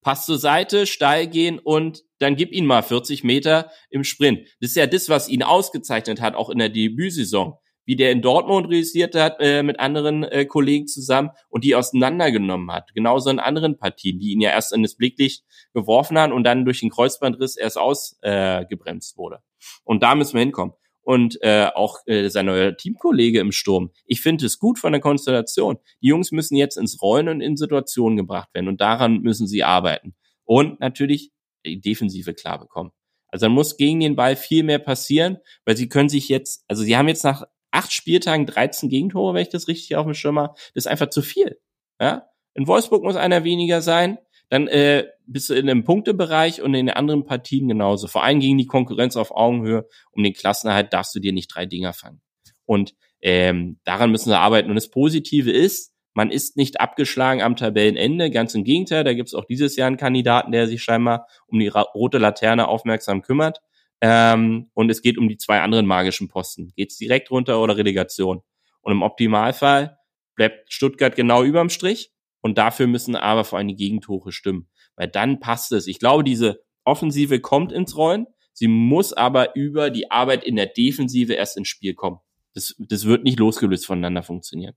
passt zur Seite, steil gehen und dann gib ihn mal 40 Meter im Sprint. Das ist ja das, was ihn ausgezeichnet hat, auch in der Debütsaison wie der in Dortmund realisiert hat äh, mit anderen äh, Kollegen zusammen und die auseinandergenommen hat. Genauso in anderen Partien, die ihn ja erst in das Blicklicht geworfen haben und dann durch den Kreuzbandriss erst ausgebremst äh, wurde. Und da müssen wir hinkommen. Und äh, auch äh, sein neuer Teamkollege im Sturm. Ich finde es gut von der Konstellation. Die Jungs müssen jetzt ins Rollen und in Situationen gebracht werden und daran müssen sie arbeiten. Und natürlich die Defensive klar bekommen. Also dann muss gegen den Ball viel mehr passieren, weil sie können sich jetzt, also sie haben jetzt nach acht Spieltagen 13 Gegentore, wenn ich das richtig auf dem Schirm habe, das ist einfach zu viel. Ja? In Wolfsburg muss einer weniger sein, dann äh, bist du in einem Punktebereich und in den anderen Partien genauso. Vor allem gegen die Konkurrenz auf Augenhöhe, um den Klassenerhalt darfst du dir nicht drei Dinger fangen. Und ähm, daran müssen wir arbeiten. Und das Positive ist, man ist nicht abgeschlagen am Tabellenende, ganz im Gegenteil, da gibt es auch dieses Jahr einen Kandidaten, der sich scheinbar um die rote Laterne aufmerksam kümmert. Ähm, und es geht um die zwei anderen magischen Posten. Geht's direkt runter oder Relegation? Und im Optimalfall bleibt Stuttgart genau überm Strich. Und dafür müssen aber vor allem die Gegentore stimmen. Weil dann passt es. Ich glaube, diese Offensive kommt ins Rollen. Sie muss aber über die Arbeit in der Defensive erst ins Spiel kommen. Das, das wird nicht losgelöst voneinander funktionieren.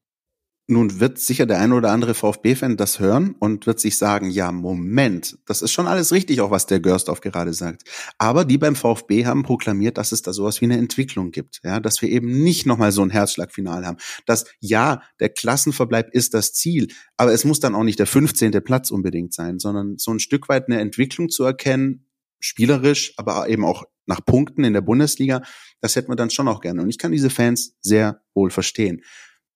Nun wird sicher der ein oder andere VfB-Fan das hören und wird sich sagen, ja, Moment, das ist schon alles richtig, auch was der Görstorf gerade sagt. Aber die beim VfB haben proklamiert, dass es da sowas wie eine Entwicklung gibt, ja, dass wir eben nicht nochmal so ein Herzschlagfinal haben. Dass, ja, der Klassenverbleib ist das Ziel, aber es muss dann auch nicht der 15. Platz unbedingt sein, sondern so ein Stück weit eine Entwicklung zu erkennen, spielerisch, aber eben auch nach Punkten in der Bundesliga, das hätten wir dann schon auch gerne. Und ich kann diese Fans sehr wohl verstehen.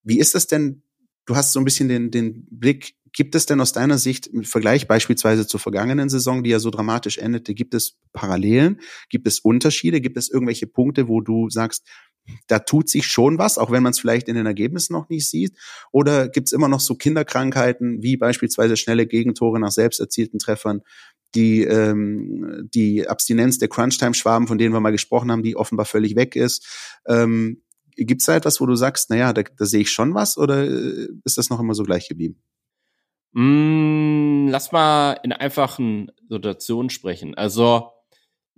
Wie ist das denn du hast so ein bisschen den, den Blick, gibt es denn aus deiner Sicht im Vergleich beispielsweise zur vergangenen Saison, die ja so dramatisch endete, gibt es Parallelen, gibt es Unterschiede, gibt es irgendwelche Punkte, wo du sagst, da tut sich schon was, auch wenn man es vielleicht in den Ergebnissen noch nicht sieht? Oder gibt es immer noch so Kinderkrankheiten wie beispielsweise schnelle Gegentore nach selbst erzielten Treffern, die, ähm, die Abstinenz der Crunchtime-Schwaben, von denen wir mal gesprochen haben, die offenbar völlig weg ist? Ähm, Gibt es da etwas, wo du sagst, naja, da, da sehe ich schon was oder äh, ist das noch immer so gleich geblieben? Mm, lass mal in einfachen Situationen sprechen. Also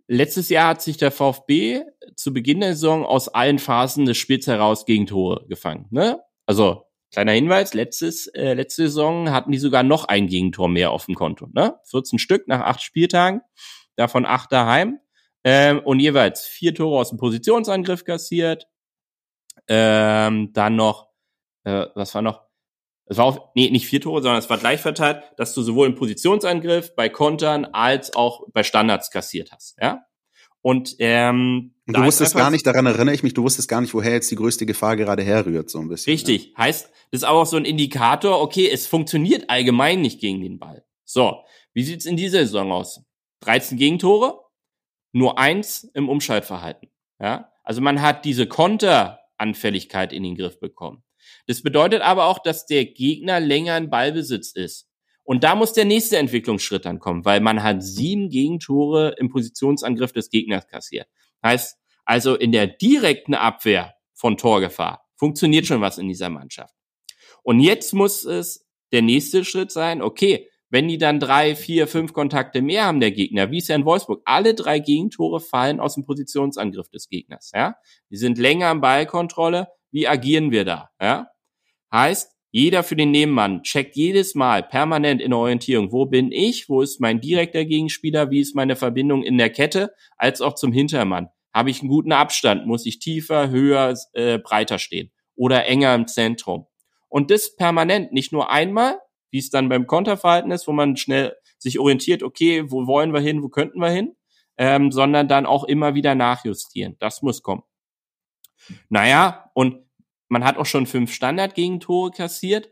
letztes Jahr hat sich der VfB zu Beginn der Saison aus allen Phasen des Spiels heraus gegen Tore gefangen. Ne? Also kleiner Hinweis, letztes, äh, letzte Saison hatten die sogar noch ein Gegentor mehr auf dem Konto. Ne? 14 Stück nach acht Spieltagen, davon acht daheim. Ähm, und jeweils vier Tore aus dem Positionsangriff kassiert, ähm, dann noch, äh, was war noch? Es war auch, nee, nicht vier Tore, sondern es war gleich verteilt, dass du sowohl im Positionsangriff, bei Kontern als auch bei Standards kassiert hast, ja? Und, ähm, und du wusstest gar nicht, daran erinnere ich mich, du wusstest gar nicht, woher jetzt die größte Gefahr gerade herrührt, so ein bisschen. Richtig. Ja. Heißt, das ist aber auch so ein Indikator, okay, es funktioniert allgemein nicht gegen den Ball. So, wie sieht's in dieser Saison aus? 13 Gegentore, nur eins im Umschaltverhalten. Ja? Also man hat diese Konter Anfälligkeit in den Griff bekommen. Das bedeutet aber auch, dass der Gegner länger in Ballbesitz ist. Und da muss der nächste Entwicklungsschritt dann kommen, weil man hat sieben Gegentore im Positionsangriff des Gegners kassiert. Heißt, also in der direkten Abwehr von Torgefahr funktioniert schon was in dieser Mannschaft. Und jetzt muss es der nächste Schritt sein, okay, wenn die dann drei, vier, fünf Kontakte mehr haben, der Gegner, wie es ja in Wolfsburg, alle drei Gegentore fallen aus dem Positionsangriff des Gegners, ja. Die sind länger am Ballkontrolle. Wie agieren wir da, ja? Heißt, jeder für den Nebenmann checkt jedes Mal permanent in der Orientierung, wo bin ich, wo ist mein direkter Gegenspieler, wie ist meine Verbindung in der Kette, als auch zum Hintermann. Habe ich einen guten Abstand, muss ich tiefer, höher, äh, breiter stehen oder enger im Zentrum. Und das permanent, nicht nur einmal, wie es dann beim Konterverhalten ist, wo man schnell sich orientiert, okay, wo wollen wir hin, wo könnten wir hin, ähm, sondern dann auch immer wieder nachjustieren. Das muss kommen. Naja, und man hat auch schon fünf Standard-Gegentore kassiert.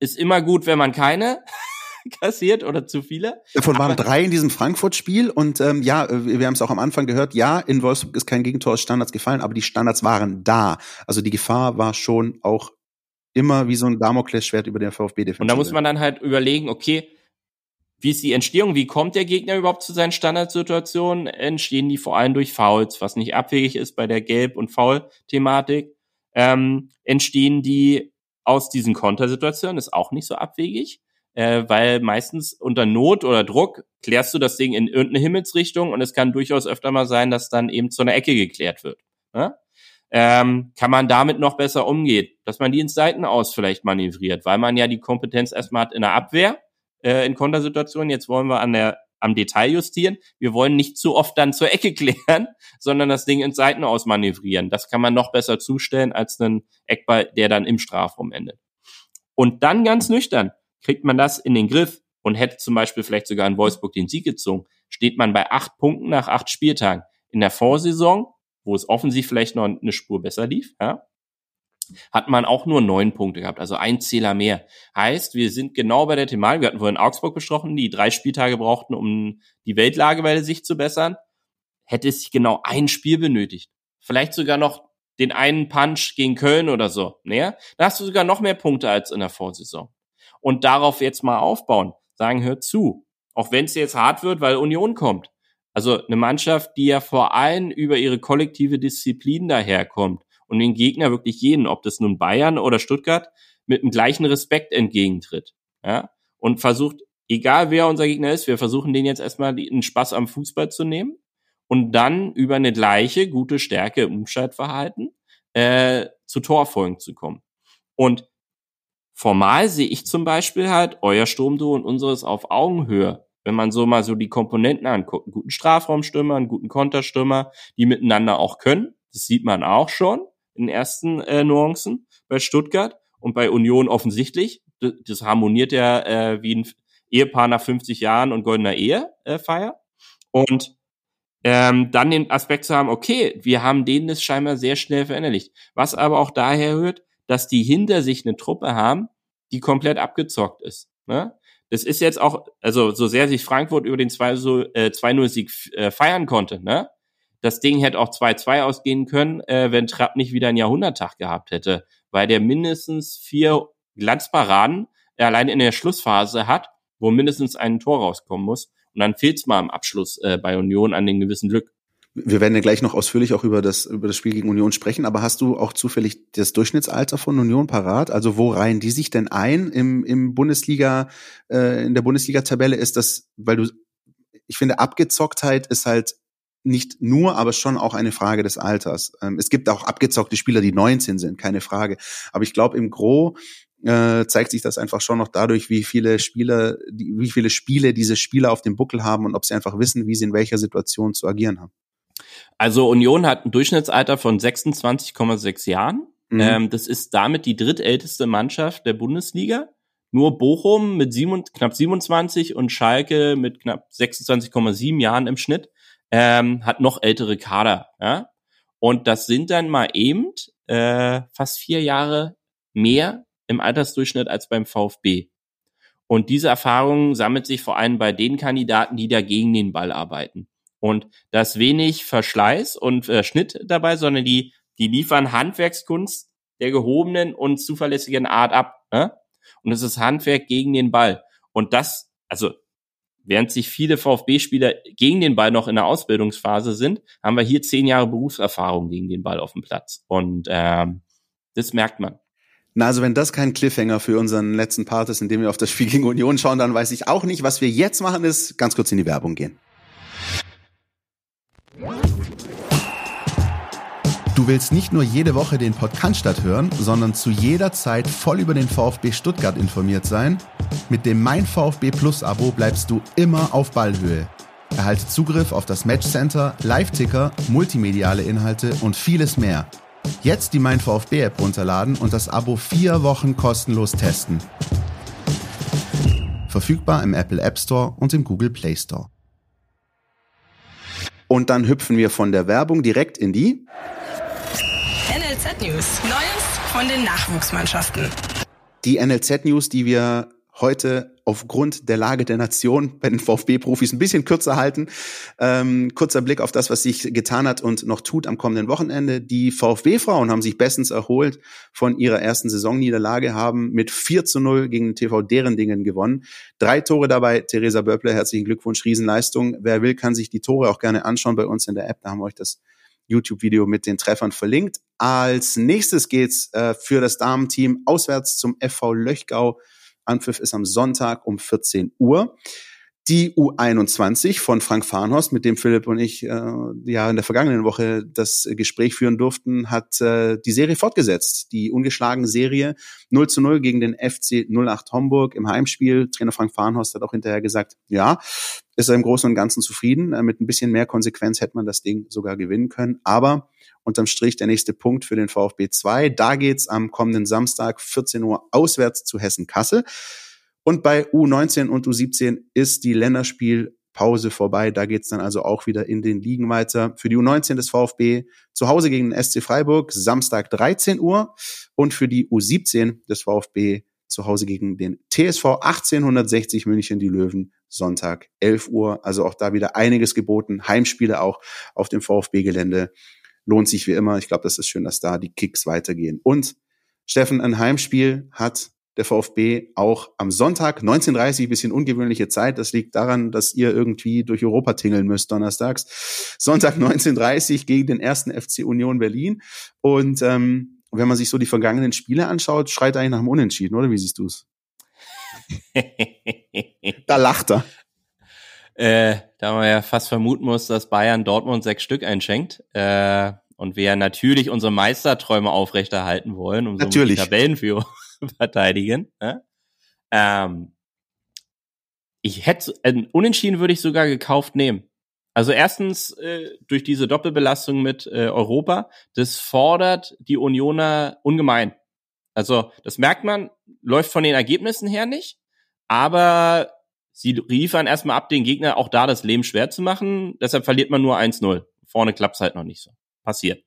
Ist immer gut, wenn man keine kassiert oder zu viele. Davon waren drei in diesem Frankfurt-Spiel und ähm, ja, wir haben es auch am Anfang gehört, ja, in Wolfsburg ist kein Gegentor aus Standards gefallen, aber die Standards waren da. Also die Gefahr war schon auch immer wie so ein Damoklesschwert über den VfB defensiv. Und da muss man dann halt überlegen, okay, wie ist die Entstehung? Wie kommt der Gegner überhaupt zu seinen Standardsituationen? Entstehen die vor allem durch Fouls, was nicht abwegig ist bei der Gelb- und Foul-Thematik? Ähm, entstehen die aus diesen Kontersituationen? Ist auch nicht so abwegig, äh, weil meistens unter Not oder Druck klärst du das Ding in irgendeine Himmelsrichtung und es kann durchaus öfter mal sein, dass dann eben zu einer Ecke geklärt wird. Ne? Ähm, kann man damit noch besser umgehen, dass man die ins Seitenaus vielleicht manövriert, weil man ja die Kompetenz erstmal hat in der Abwehr äh, in Kontersituationen. Jetzt wollen wir an der am Detail justieren. Wir wollen nicht zu oft dann zur Ecke klären, sondern das Ding ins Seitenaus manövrieren. Das kann man noch besser zustellen als einen Eckball, der dann im Strafraum endet. Und dann ganz nüchtern kriegt man das in den Griff und hätte zum Beispiel vielleicht sogar in Wolfsburg den Sieg gezogen, steht man bei acht Punkten nach acht Spieltagen. In der Vorsaison, wo es offensiv vielleicht noch eine Spur besser lief, ja, hat man auch nur neun Punkte gehabt, also ein Zähler mehr. Heißt, wir sind genau bei der Thematik, wir hatten vorhin Augsburg besprochen, die drei Spieltage brauchten, um die Weltlage bei sich zu bessern. Hätte es genau ein Spiel benötigt. Vielleicht sogar noch den einen Punch gegen Köln oder so. Naja, da hast du sogar noch mehr Punkte als in der Vorsaison. Und darauf jetzt mal aufbauen. Sagen, hör zu. Auch wenn es jetzt hart wird, weil Union kommt. Also eine Mannschaft, die ja vor allem über ihre kollektive Disziplin daherkommt und den Gegner wirklich jeden, ob das nun Bayern oder Stuttgart, mit dem gleichen Respekt entgegentritt. Ja? Und versucht, egal wer unser Gegner ist, wir versuchen den jetzt erstmal einen Spaß am Fußball zu nehmen und dann über eine gleiche gute Stärke im Umschaltverhalten äh, zu Torfolgen zu kommen. Und formal sehe ich zum Beispiel halt euer Sturmduo und unseres auf Augenhöhe. Wenn man so mal so die Komponenten anguckt, einen guten Strafraumstürmer, einen guten Konterstürmer, die miteinander auch können. Das sieht man auch schon in ersten äh, Nuancen bei Stuttgart und bei Union offensichtlich. Das, das harmoniert ja äh, wie ein Ehepaar nach 50 Jahren und goldener Ehe äh, Feier. Und ähm, dann den Aspekt zu haben, okay, wir haben denen das scheinbar sehr schnell verinnerlicht. Was aber auch daher hört, dass die hinter sich eine Truppe haben, die komplett abgezockt ist. Ne? Das ist jetzt auch, also so sehr sich Frankfurt über den 2-0-Sieg äh, äh, feiern konnte, ne? Das Ding hätte auch 2-2 ausgehen können, äh, wenn Trapp nicht wieder einen Jahrhunderttag gehabt hätte, weil der mindestens vier Glanzparaden allein in der Schlussphase hat, wo mindestens ein Tor rauskommen muss. Und dann fehlt es mal am Abschluss bei Union an den gewissen Glück. Wir werden ja gleich noch ausführlich auch über das, über das Spiel gegen Union sprechen, aber hast du auch zufällig das Durchschnittsalter von Union parat? Also wo reihen die sich denn ein im, im Bundesliga, äh, in der Bundesliga-Tabelle? Ist das, weil du, ich finde, Abgezocktheit ist halt nicht nur, aber schon auch eine Frage des Alters. Ähm, es gibt auch abgezockte Spieler, die 19 sind, keine Frage. Aber ich glaube, im Gro äh, zeigt sich das einfach schon noch dadurch, wie viele Spieler, die, wie viele Spiele diese Spieler auf dem Buckel haben und ob sie einfach wissen, wie sie in welcher Situation zu agieren haben. Also Union hat ein Durchschnittsalter von 26,6 Jahren. Mhm. Ähm, das ist damit die drittälteste Mannschaft der Bundesliga. Nur Bochum mit sieben, knapp 27 und Schalke mit knapp 26,7 Jahren im Schnitt ähm, hat noch ältere Kader. Ja? Und das sind dann mal eben äh, fast vier Jahre mehr im Altersdurchschnitt als beim VfB. Und diese Erfahrung sammelt sich vor allem bei den Kandidaten, die da gegen den Ball arbeiten. Und da ist wenig Verschleiß und äh, Schnitt dabei, sondern die, die liefern Handwerkskunst der gehobenen und zuverlässigen Art ab. Ne? Und es ist Handwerk gegen den Ball. Und das, also Während sich viele VfB-Spieler gegen den Ball noch in der Ausbildungsphase sind, haben wir hier zehn Jahre Berufserfahrung gegen den Ball auf dem Platz. Und ähm, das merkt man. Na, also wenn das kein Cliffhanger für unseren letzten Part ist, in dem wir auf das Spiel gegen Union schauen, dann weiß ich auch nicht. Was wir jetzt machen, ist ganz kurz in die Werbung gehen. Du willst nicht nur jede Woche den Podcast hören, sondern zu jeder Zeit voll über den VfB Stuttgart informiert sein? Mit dem Mein VfB Plus Abo bleibst du immer auf Ballhöhe. Erhalte Zugriff auf das Matchcenter, Live-Ticker, multimediale Inhalte und vieles mehr. Jetzt die Mein VfB App runterladen und das Abo vier Wochen kostenlos testen. Verfügbar im Apple App Store und im Google Play Store. Und dann hüpfen wir von der Werbung direkt in die NLZ News. Neues von den Nachwuchsmannschaften. Die NLZ News, die wir heute aufgrund der Lage der Nation bei den VfB-Profis ein bisschen kürzer halten. Ähm, kurzer Blick auf das, was sich getan hat und noch tut am kommenden Wochenende. Die VfB-Frauen haben sich bestens erholt von ihrer ersten Saisonniederlage, haben mit 4 zu 0 gegen den TV Derendingen gewonnen. Drei Tore dabei. Theresa Böppler, herzlichen Glückwunsch, Riesenleistung. Wer will, kann sich die Tore auch gerne anschauen bei uns in der App. Da haben wir euch das YouTube-Video mit den Treffern verlinkt. Als nächstes geht's äh, für das Damenteam auswärts zum FV Löchgau. Anpfiff ist am Sonntag um 14 Uhr. Die U21 von Frank Farnhorst, mit dem Philipp und ich äh, ja in der vergangenen Woche das Gespräch führen durften, hat äh, die Serie fortgesetzt. Die ungeschlagene Serie 0 zu 0 gegen den FC 08 Homburg im Heimspiel. Trainer Frank Farnhorst hat auch hinterher gesagt, ja, ist er im Großen und Ganzen zufrieden. Äh, mit ein bisschen mehr Konsequenz hätte man das Ding sogar gewinnen können. Aber unterm Strich der nächste Punkt für den VfB 2. Da geht's am kommenden Samstag 14 Uhr auswärts zu Hessen-Kassel. Und bei U19 und U17 ist die Länderspielpause vorbei. Da geht's dann also auch wieder in den Ligen weiter. Für die U19 des VfB zu Hause gegen den SC Freiburg, Samstag 13 Uhr. Und für die U17 des VfB zu Hause gegen den TSV 1860 München, die Löwen, Sonntag 11 Uhr. Also auch da wieder einiges geboten. Heimspiele auch auf dem VfB-Gelände. Lohnt sich wie immer. Ich glaube, das ist schön, dass da die Kicks weitergehen. Und Steffen, ein Heimspiel hat der VfB auch am Sonntag 19.30 bisschen ungewöhnliche Zeit. Das liegt daran, dass ihr irgendwie durch Europa tingeln müsst donnerstags. Sonntag 19.30 gegen den ersten FC Union Berlin. Und ähm, wenn man sich so die vergangenen Spiele anschaut, schreit eigentlich nach dem Unentschieden, oder wie siehst du es? da lacht er. Äh, da man ja fast vermuten muss, dass Bayern Dortmund sechs Stück einschenkt. Äh, und wir natürlich unsere Meisterträume aufrechterhalten wollen, um so die Tabellenführung verteidigen. Ne? Ähm, ich hätte, äh, unentschieden würde ich sogar gekauft nehmen. Also erstens äh, durch diese Doppelbelastung mit äh, Europa, das fordert die Unioner ungemein. Also das merkt man, läuft von den Ergebnissen her nicht, aber sie liefern erstmal ab, den Gegner auch da das Leben schwer zu machen. Deshalb verliert man nur 1-0. Vorne klappt's halt noch nicht so. Passiert.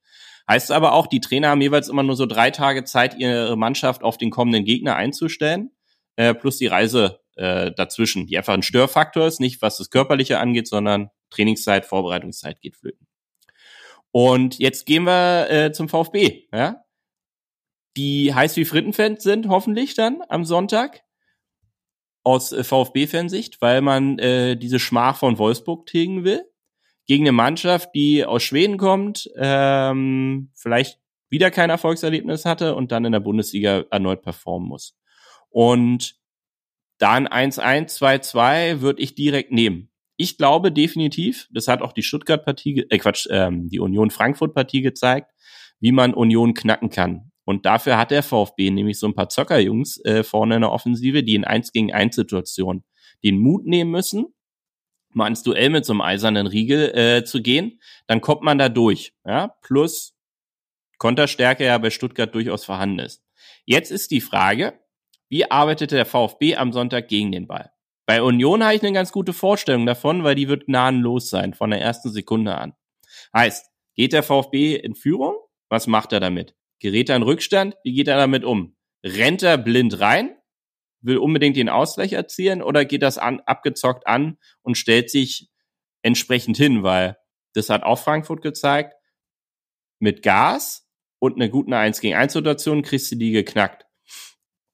Heißt aber auch, die Trainer haben jeweils immer nur so drei Tage Zeit, ihre Mannschaft auf den kommenden Gegner einzustellen, äh, plus die Reise äh, dazwischen, die einfach ein Störfaktor ist, nicht was das Körperliche angeht, sondern Trainingszeit, Vorbereitungszeit geht flöten. Und jetzt gehen wir äh, zum VfB, ja? die heiß wie Frittenfans sind, hoffentlich dann am Sonntag aus äh, VfB-Fansicht, weil man äh, diese Schmach von Wolfsburg tilgen will gegen eine Mannschaft, die aus Schweden kommt, ähm, vielleicht wieder kein Erfolgserlebnis hatte und dann in der Bundesliga erneut performen muss. Und dann 1-1, 2-2 würde ich direkt nehmen. Ich glaube definitiv, das hat auch die Stuttgart-Partie, äh Quatsch, ähm, die Union-Frankfurt-Partie gezeigt, wie man Union knacken kann. Und dafür hat der VfB nämlich so ein paar Zockerjungs äh, vorne in der Offensive, die in 1 gegen 1 Situationen den Mut nehmen müssen mal ins Duell mit so einem eisernen Riegel äh, zu gehen, dann kommt man da durch. Ja? Plus Konterstärke ja bei Stuttgart durchaus vorhanden ist. Jetzt ist die Frage, wie arbeitete der VfB am Sonntag gegen den Ball? Bei Union habe ich eine ganz gute Vorstellung davon, weil die wird gnadenlos sein, von der ersten Sekunde an. Heißt, geht der VfB in Führung? Was macht er damit? Gerät er in Rückstand? Wie geht er damit um? Rennt er blind rein? will unbedingt den Ausgleich erzielen oder geht das an, abgezockt an und stellt sich entsprechend hin, weil das hat auch Frankfurt gezeigt. Mit Gas und einer guten 1 gegen 1 Situation kriegst du die geknackt.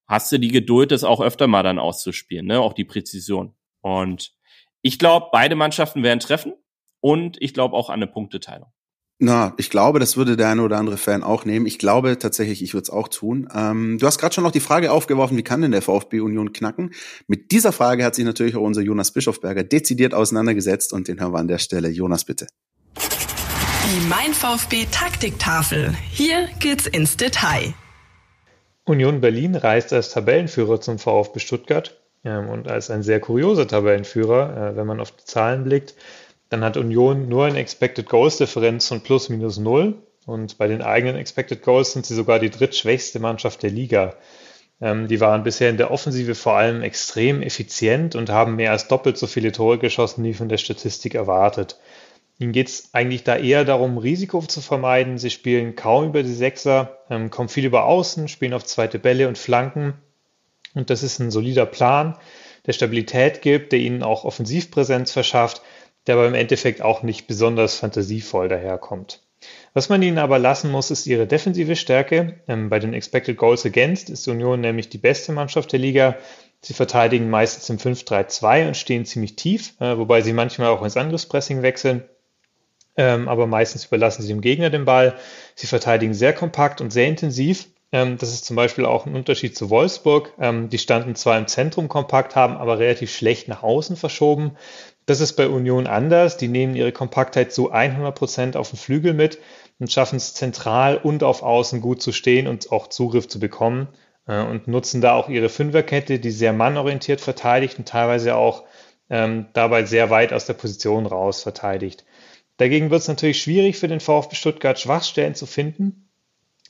Hast du die Geduld, das auch öfter mal dann auszuspielen, ne? Auch die Präzision. Und ich glaube, beide Mannschaften werden treffen und ich glaube auch an eine Punkteteilung. Na, ich glaube, das würde der eine oder andere Fan auch nehmen. Ich glaube tatsächlich, ich würde es auch tun. Ähm, du hast gerade schon noch die Frage aufgeworfen, wie kann denn der VfB Union knacken? Mit dieser Frage hat sich natürlich auch unser Jonas Bischofberger dezidiert auseinandergesetzt und den hören wir an der Stelle. Jonas, bitte. Die Mein VfB Taktiktafel. Hier geht's ins Detail. Union Berlin reist als Tabellenführer zum VfB Stuttgart ähm, und als ein sehr kurioser Tabellenführer, äh, wenn man auf die Zahlen blickt. Dann hat Union nur eine Expected Goals Differenz von plus minus null. Und bei den eigenen Expected Goals sind sie sogar die drittschwächste Mannschaft der Liga. Ähm, die waren bisher in der Offensive vor allem extrem effizient und haben mehr als doppelt so viele Tore geschossen, wie von der Statistik erwartet. Ihnen geht es eigentlich da eher darum, Risiko zu vermeiden. Sie spielen kaum über die Sechser, ähm, kommen viel über Außen, spielen auf zweite Bälle und Flanken. Und das ist ein solider Plan der Stabilität gibt, der ihnen auch Offensivpräsenz verschafft, der aber im Endeffekt auch nicht besonders fantasievoll daherkommt. Was man ihnen aber lassen muss, ist ihre defensive Stärke. Ähm, bei den Expected Goals Against ist Union nämlich die beste Mannschaft der Liga. Sie verteidigen meistens im 5-3-2 und stehen ziemlich tief, äh, wobei sie manchmal auch ins Angriffspressing wechseln. Ähm, aber meistens überlassen sie dem Gegner den Ball. Sie verteidigen sehr kompakt und sehr intensiv. Ähm, das ist zum Beispiel auch ein Unterschied zu Wolfsburg. Die standen zwar im Zentrum kompakt, haben aber relativ schlecht nach außen verschoben. Das ist bei Union anders. Die nehmen ihre Kompaktheit zu 100 Prozent auf den Flügel mit und schaffen es zentral und auf Außen gut zu stehen und auch Zugriff zu bekommen äh, und nutzen da auch ihre Fünferkette, die sehr mannorientiert verteidigt und teilweise auch ähm, dabei sehr weit aus der Position raus verteidigt. Dagegen wird es natürlich schwierig für den VfB Stuttgart, Schwachstellen zu finden.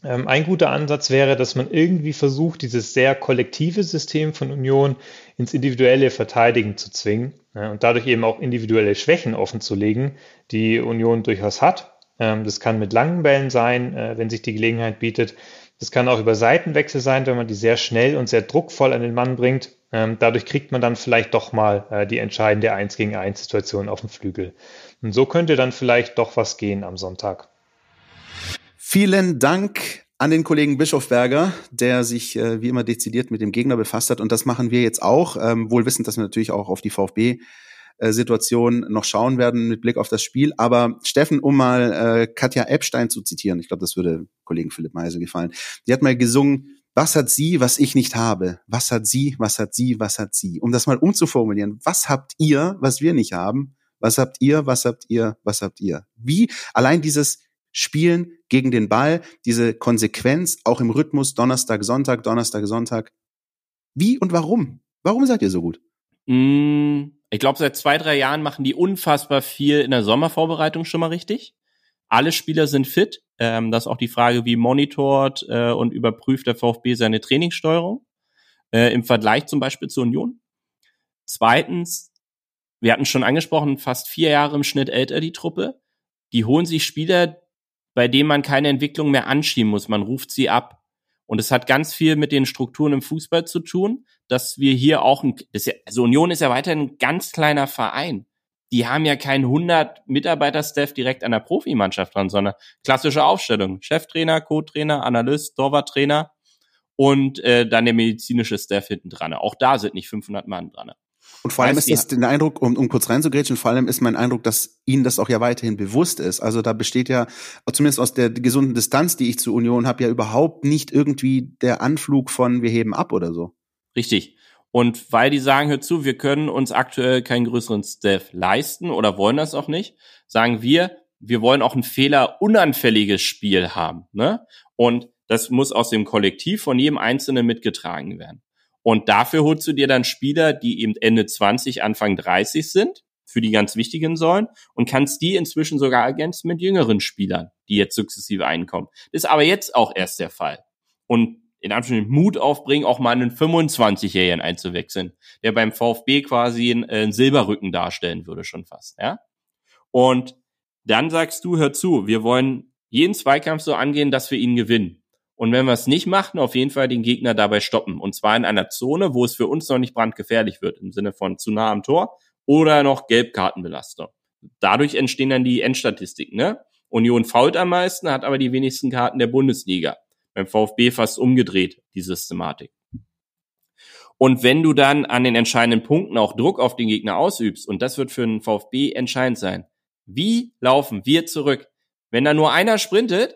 Ähm, ein guter Ansatz wäre, dass man irgendwie versucht, dieses sehr kollektive System von Union ins individuelle Verteidigen zu zwingen und dadurch eben auch individuelle Schwächen offenzulegen, die Union durchaus hat. Ähm, das kann mit langen Bällen sein, äh, wenn sich die Gelegenheit bietet. Das kann auch über Seitenwechsel sein, wenn man die sehr schnell und sehr druckvoll an den Mann bringt. Ähm, dadurch kriegt man dann vielleicht doch mal äh, die entscheidende 1 gegen 1 Situation auf dem Flügel. Und so könnte dann vielleicht doch was gehen am Sonntag. Vielen Dank an den Kollegen Bischofberger, der sich äh, wie immer dezidiert mit dem Gegner befasst hat. Und das machen wir jetzt auch, ähm, wohl wissend, dass wir natürlich auch auf die VfB äh, Situation noch schauen werden mit Blick auf das Spiel. Aber Steffen, um mal äh, Katja Epstein zu zitieren, ich glaube, das würde Kollegen Philipp Meise gefallen. Die hat mal gesungen, was hat sie, was ich nicht habe? Was hat sie, was hat sie, was hat sie? Um das mal umzuformulieren, was habt ihr, was wir nicht haben? Was habt ihr, was habt ihr, was habt ihr? Wie allein dieses Spielen gegen den Ball, diese Konsequenz auch im Rhythmus Donnerstag, Sonntag, Donnerstag, Sonntag. Wie und warum? Warum seid ihr so gut? Mm, ich glaube, seit zwei, drei Jahren machen die unfassbar viel in der Sommervorbereitung schon mal richtig. Alle Spieler sind fit. Ähm, das ist auch die Frage, wie monitort äh, und überprüft der VfB seine Trainingssteuerung äh, im Vergleich zum Beispiel zur Union. Zweitens, wir hatten schon angesprochen, fast vier Jahre im Schnitt älter die Truppe. Die holen sich Spieler, bei denen man keine Entwicklung mehr anschieben muss. Man ruft sie ab. Und es hat ganz viel mit den Strukturen im Fußball zu tun, dass wir hier auch, ein, ja, also Union ist ja weiterhin ein ganz kleiner Verein. Die haben ja keinen 100 Mitarbeiter-Staff direkt an der Profimannschaft dran, sondern klassische Aufstellung. Cheftrainer, Co-Trainer, Analyst, Torwarttrainer und äh, dann der medizinische Staff hinten dran. Auch da sind nicht 500 Mann dran. Und vor allem ist das der Eindruck, um, um kurz reinzugrätschen, vor allem ist mein Eindruck, dass Ihnen das auch ja weiterhin bewusst ist. Also da besteht ja, zumindest aus der gesunden Distanz, die ich zur Union habe, ja überhaupt nicht irgendwie der Anflug von wir heben ab oder so. Richtig. Und weil die sagen, hör zu, wir können uns aktuell keinen größeren Staff leisten oder wollen das auch nicht, sagen wir, wir wollen auch ein fehlerunanfälliges Spiel haben. Ne? Und das muss aus dem Kollektiv von jedem Einzelnen mitgetragen werden. Und dafür holst du dir dann Spieler, die eben Ende 20, Anfang 30 sind, für die ganz wichtigen sollen, und kannst die inzwischen sogar ergänzen mit jüngeren Spielern, die jetzt sukzessive einkommen. Das ist aber jetzt auch erst der Fall. Und in Anführungszeichen Mut aufbringen, auch mal einen 25-Jährigen einzuwechseln, der beim VfB quasi einen, äh, einen Silberrücken darstellen würde schon fast, ja. Und dann sagst du, hör zu, wir wollen jeden Zweikampf so angehen, dass wir ihn gewinnen. Und wenn wir es nicht machen, auf jeden Fall den Gegner dabei stoppen. Und zwar in einer Zone, wo es für uns noch nicht brandgefährlich wird, im Sinne von zu nah am Tor oder noch Gelbkartenbelastung. Dadurch entstehen dann die Endstatistiken. Ne? Union fault am meisten, hat aber die wenigsten Karten der Bundesliga. Beim VfB fast umgedreht, die Systematik. Und wenn du dann an den entscheidenden Punkten auch Druck auf den Gegner ausübst, und das wird für den VfB entscheidend sein, wie laufen wir zurück? Wenn da nur einer sprintet,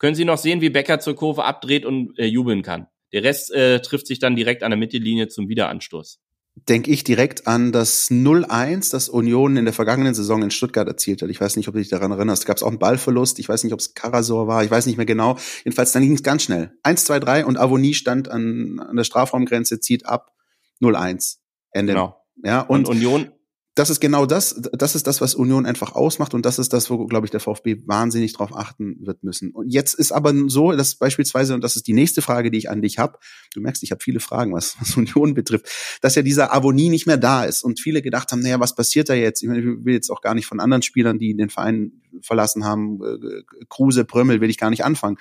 können Sie noch sehen, wie Becker zur Kurve abdreht und äh, jubeln kann. Der Rest äh, trifft sich dann direkt an der Mittellinie zum Wiederanstoß. Denke ich direkt an das 0-1, das Union in der vergangenen Saison in Stuttgart erzielt hat. Ich weiß nicht, ob du dich daran erinnerst. Gab es auch einen Ballverlust. Ich weiß nicht, ob es Karasor war. Ich weiß nicht mehr genau. Jedenfalls, dann ging es ganz schnell. 1, 2, 3 und Avonie stand an, an der Strafraumgrenze, zieht ab. 0-1. Ende. Genau. Ja, und, und Union das ist genau das, das ist das, was Union einfach ausmacht und das ist das, wo, glaube ich, der VfB wahnsinnig drauf achten wird müssen. Und jetzt ist aber so, dass beispielsweise, und das ist die nächste Frage, die ich an dich habe, du merkst, ich habe viele Fragen, was, was Union betrifft, dass ja dieser Avonie nicht mehr da ist und viele gedacht haben, naja, was passiert da jetzt? Ich, meine, ich will jetzt auch gar nicht von anderen Spielern, die den Verein verlassen haben, äh, Kruse, Prömmel, will ich gar nicht anfangen.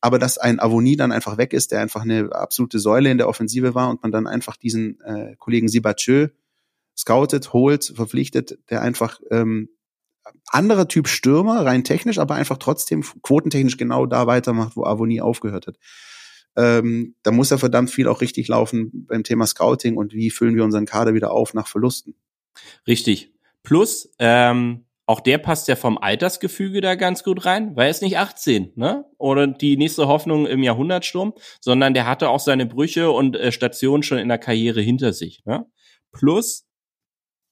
Aber dass ein Avonie dann einfach weg ist, der einfach eine absolute Säule in der Offensive war und man dann einfach diesen äh, Kollegen Sibachö scoutet, holt, verpflichtet, der einfach ähm, anderer Typ Stürmer, rein technisch, aber einfach trotzdem quotentechnisch genau da weitermacht, wo Avonie aufgehört hat. Ähm, da muss ja verdammt viel auch richtig laufen beim Thema Scouting und wie füllen wir unseren Kader wieder auf nach Verlusten. Richtig. Plus, ähm, auch der passt ja vom Altersgefüge da ganz gut rein, weil er ist nicht 18, ne? Oder die nächste Hoffnung im Jahrhundertsturm, sondern der hatte auch seine Brüche und äh, Stationen schon in der Karriere hinter sich. Ne? Plus,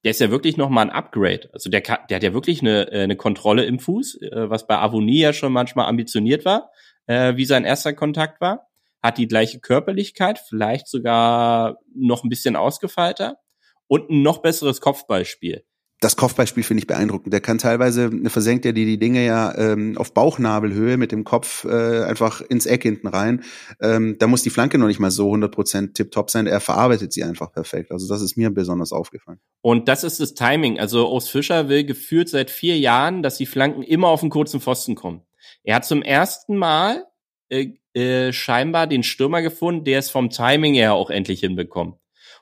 der ist ja wirklich noch mal ein Upgrade. Also der, der hat ja wirklich eine, äh, eine Kontrolle im Fuß, äh, was bei Avonie ja schon manchmal ambitioniert war, äh, wie sein erster Kontakt war. Hat die gleiche Körperlichkeit, vielleicht sogar noch ein bisschen ausgefeilter und ein noch besseres Kopfballspiel das Kopfbeispiel finde ich beeindruckend. Der kann teilweise, versenkt er die, die Dinge ja ähm, auf Bauchnabelhöhe mit dem Kopf äh, einfach ins Eck hinten rein. Ähm, da muss die Flanke noch nicht mal so 100% tipptopp sein. Er verarbeitet sie einfach perfekt. Also das ist mir besonders aufgefallen. Und das ist das Timing. Also Urs Fischer will geführt seit vier Jahren, dass die Flanken immer auf den kurzen Pfosten kommen. Er hat zum ersten Mal äh, äh, scheinbar den Stürmer gefunden, der es vom Timing her auch endlich hinbekommt.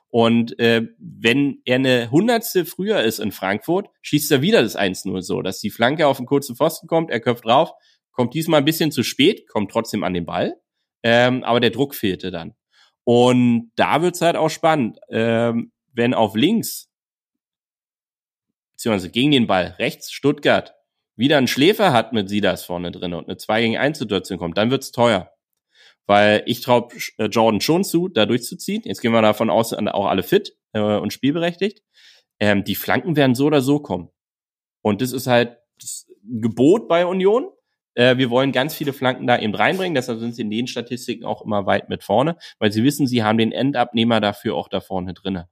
Und äh, wenn er eine Hundertstel früher ist in Frankfurt, schießt er wieder das 1-0 so, dass die Flanke auf den kurzen Pfosten kommt, er köpft drauf, kommt diesmal ein bisschen zu spät, kommt trotzdem an den Ball, ähm, aber der Druck fehlte dann. Und da wird's halt auch spannend, ähm, wenn auf links, beziehungsweise gegen den Ball, rechts Stuttgart, wieder einen Schläfer hat mit Sidas vorne drin und eine 2 gegen 1 Situation kommt, dann wird's teuer weil ich traue äh, Jordan schon zu, da durchzuziehen. Jetzt gehen wir davon aus, auch alle fit äh, und spielberechtigt. Ähm, die Flanken werden so oder so kommen. Und das ist halt das Gebot bei Union. Äh, wir wollen ganz viele Flanken da eben reinbringen, deshalb sind sie in den Statistiken auch immer weit mit vorne, weil sie wissen, sie haben den Endabnehmer dafür auch da vorne drinne.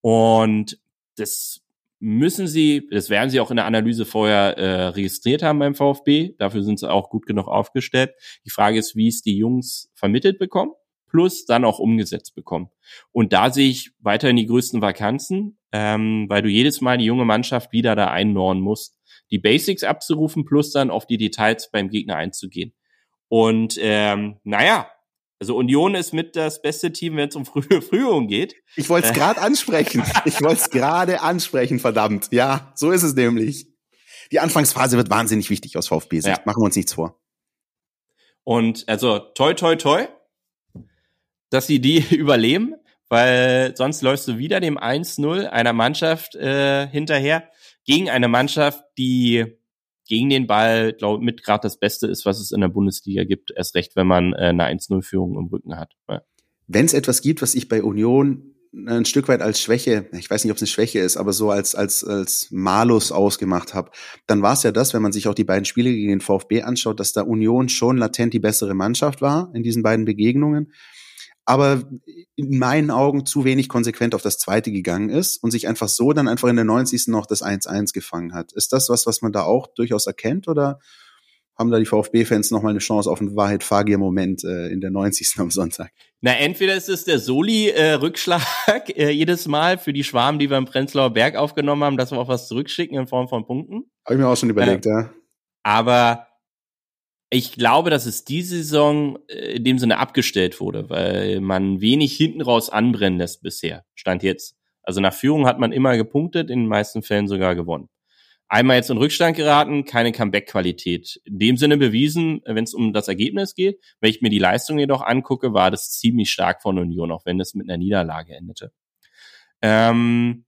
Und das müssen sie, das werden sie auch in der Analyse vorher äh, registriert haben beim VfB. Dafür sind sie auch gut genug aufgestellt. Die Frage ist, wie es die Jungs vermittelt bekommen, plus dann auch umgesetzt bekommen. Und da sehe ich weiterhin die größten Vakanzen, ähm, weil du jedes Mal die junge Mannschaft wieder da einnorn musst, die Basics abzurufen, plus dann auf die Details beim Gegner einzugehen. Und ähm, naja, also Union ist mit das beste Team, wenn es um frühe Frühung geht. Ich wollte es gerade ansprechen. Ich wollte es gerade ansprechen, verdammt. Ja, so ist es nämlich. Die Anfangsphase wird wahnsinnig wichtig aus VfB-Sicht. Ja. Machen wir uns nichts vor. Und also toi toi toi, dass sie die überleben, weil sonst läufst du wieder dem 1-0 einer Mannschaft äh, hinterher gegen eine Mannschaft, die gegen den Ball, glaube mit gerade das Beste ist, was es in der Bundesliga gibt. Erst recht, wenn man äh, eine 1-0-Führung im Rücken hat. Ja. Wenn es etwas gibt, was ich bei Union ein Stück weit als Schwäche, ich weiß nicht, ob es eine Schwäche ist, aber so als als als Malus ausgemacht habe, dann war es ja das, wenn man sich auch die beiden Spiele gegen den VfB anschaut, dass da Union schon latent die bessere Mannschaft war in diesen beiden Begegnungen aber in meinen Augen zu wenig konsequent auf das zweite gegangen ist und sich einfach so dann einfach in der 90. noch das 1-1 gefangen hat. Ist das was, was man da auch durchaus erkennt oder haben da die VfB-Fans nochmal eine Chance auf einen Wahrheit-Fagier-Moment äh, in der 90. am Sonntag? Na, entweder ist es der Soli-Rückschlag äh, äh, jedes Mal für die Schwarmen, die wir im Prenzlauer Berg aufgenommen haben, dass wir auch was zurückschicken in Form von Punkten. Habe ich mir auch schon überlegt, äh, ja. Aber ich glaube, dass es diese Saison äh, in dem Sinne abgestellt wurde, weil man wenig hinten raus anbrennen lässt bisher. Stand jetzt. Also nach Führung hat man immer gepunktet, in den meisten Fällen sogar gewonnen. Einmal jetzt in Rückstand geraten, keine Comeback-Qualität. In dem Sinne bewiesen, wenn es um das Ergebnis geht. Wenn ich mir die Leistung jedoch angucke, war das ziemlich stark von Union, auch wenn es mit einer Niederlage endete. Ähm,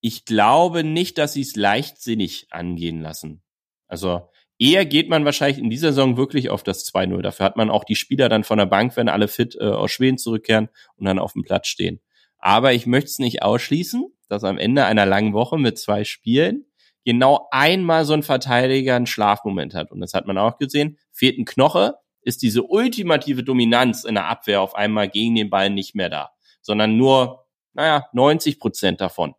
ich glaube nicht, dass sie es leichtsinnig angehen lassen. Also Eher geht man wahrscheinlich in dieser Saison wirklich auf das 2-0. Dafür hat man auch die Spieler dann von der Bank, wenn alle fit äh, aus Schweden zurückkehren und dann auf dem Platz stehen. Aber ich möchte es nicht ausschließen, dass am Ende einer langen Woche mit zwei Spielen genau einmal so ein Verteidiger einen Schlafmoment hat. Und das hat man auch gesehen. Fehlt ein Knoche, ist diese ultimative Dominanz in der Abwehr auf einmal gegen den Ball nicht mehr da, sondern nur, naja, 90 Prozent davon.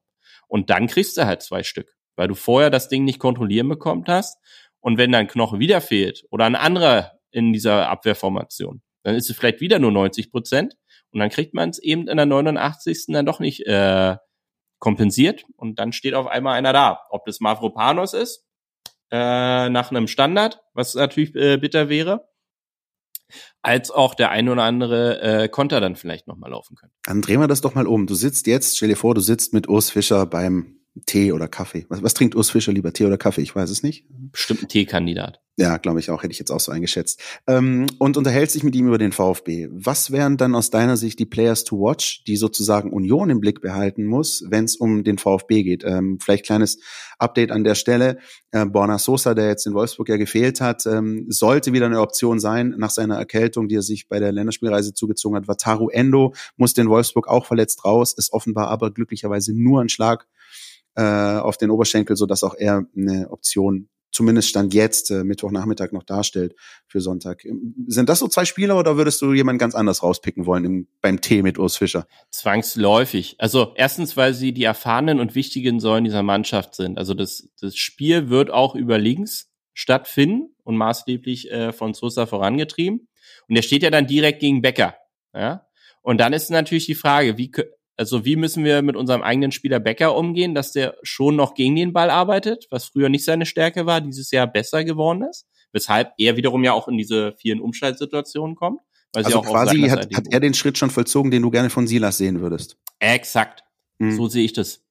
Und dann kriegst du halt zwei Stück, weil du vorher das Ding nicht kontrollieren bekommen hast. Und wenn dein Knochen wieder fehlt oder ein anderer in dieser Abwehrformation, dann ist es vielleicht wieder nur 90 Prozent. Und dann kriegt man es eben in der 89. dann doch nicht äh, kompensiert. Und dann steht auf einmal einer da. Ob das Mavropanos ist, äh, nach einem Standard, was natürlich äh, bitter wäre, als auch der ein oder andere äh, Konter dann vielleicht nochmal laufen können. Dann drehen wir das doch mal um. Du sitzt jetzt, stell dir vor, du sitzt mit Urs Fischer beim Tee oder Kaffee. Was, was trinkt Urs Fischer lieber, Tee oder Kaffee? Ich weiß es nicht. Bestimmt ein Teekandidat. Ja, glaube ich auch, hätte ich jetzt auch so eingeschätzt. Ähm, und unterhält sich mit ihm über den VfB. Was wären dann aus deiner Sicht die Players to watch, die sozusagen Union im Blick behalten muss, wenn es um den VfB geht? Ähm, vielleicht kleines Update an der Stelle. Äh, Borna Sosa, der jetzt in Wolfsburg ja gefehlt hat, ähm, sollte wieder eine Option sein nach seiner Erkältung, die er sich bei der Länderspielreise zugezogen hat. Wataru Endo musste in Wolfsburg auch verletzt raus, ist offenbar aber glücklicherweise nur ein Schlag äh, auf den Oberschenkel, so dass auch er eine Option zumindest Stand jetzt äh, Mittwochnachmittag noch darstellt für Sonntag. Sind das so zwei Spieler oder würdest du jemand ganz anders rauspicken wollen im, beim Tee mit Urs Fischer? Zwangsläufig. Also erstens, weil sie die erfahrenen und wichtigen Säulen dieser Mannschaft sind. Also das, das Spiel wird auch über links stattfinden und maßgeblich äh, von Sosa vorangetrieben. Und der steht ja dann direkt gegen Becker. Ja? Und dann ist natürlich die Frage, wie also wie müssen wir mit unserem eigenen Spieler Becker umgehen, dass der schon noch gegen den Ball arbeitet, was früher nicht seine Stärke war, dieses Jahr besser geworden ist, weshalb er wiederum ja auch in diese vielen Umschaltsituationen kommt. Weil also quasi hat, hat er den Schritt schon vollzogen, den du gerne von Silas sehen würdest. Exakt. Mhm. So sehe ich das.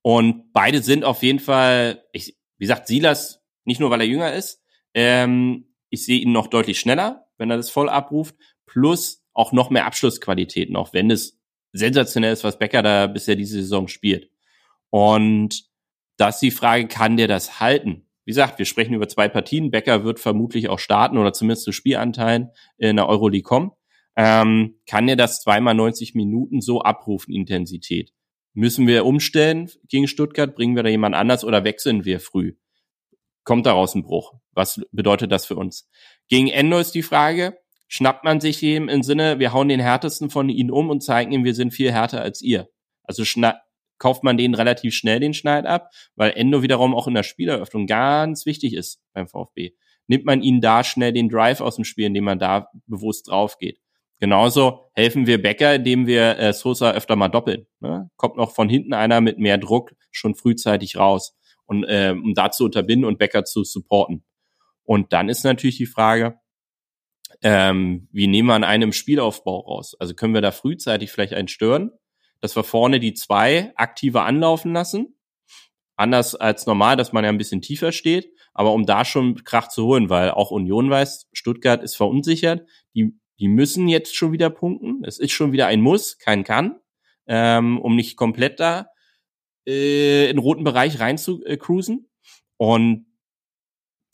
Und beide sind auf jeden Fall, ich, wie gesagt, Silas, nicht nur weil er jünger ist, ähm, ich sehe ihn noch deutlich schneller, wenn er das voll abruft, plus auch noch mehr Abschlussqualitäten, auch wenn es sensationell ist, was Becker da bisher diese Saison spielt. Und das ist die Frage, kann der das halten? Wie gesagt, wir sprechen über zwei Partien. Becker wird vermutlich auch starten oder zumindest zu Spielanteilen in der Euroleague kommen. Ähm, kann er das zweimal 90 Minuten so abrufen, Intensität? Müssen wir umstellen gegen Stuttgart? Bringen wir da jemand anders oder wechseln wir früh? Kommt daraus ein Bruch? Was bedeutet das für uns? Gegen Endo ist die Frage, schnappt man sich ihm im Sinne, wir hauen den härtesten von ihnen um und zeigen ihm, wir sind viel härter als ihr. Also kauft man den relativ schnell den Schneid ab, weil Endo wiederum auch in der Spieleröffnung ganz wichtig ist beim VfB. Nimmt man ihnen da schnell den Drive aus dem Spiel, indem man da bewusst drauf geht. Genauso helfen wir Becker, indem wir äh, Sosa öfter mal doppeln. Ne? Kommt noch von hinten einer mit mehr Druck schon frühzeitig raus, und, äh, um da zu unterbinden und Becker zu supporten. Und dann ist natürlich die Frage, ähm, wie nehmen wir an einem Spielaufbau raus? Also können wir da frühzeitig vielleicht einen stören, dass wir vorne die zwei aktiver anlaufen lassen? Anders als normal, dass man ja ein bisschen tiefer steht, aber um da schon Krach zu holen, weil auch Union weiß, Stuttgart ist verunsichert, die, die müssen jetzt schon wieder punkten. Es ist schon wieder ein Muss, kein Kann, ähm, um nicht komplett da äh, in roten Bereich rein zu äh, cruisen. Und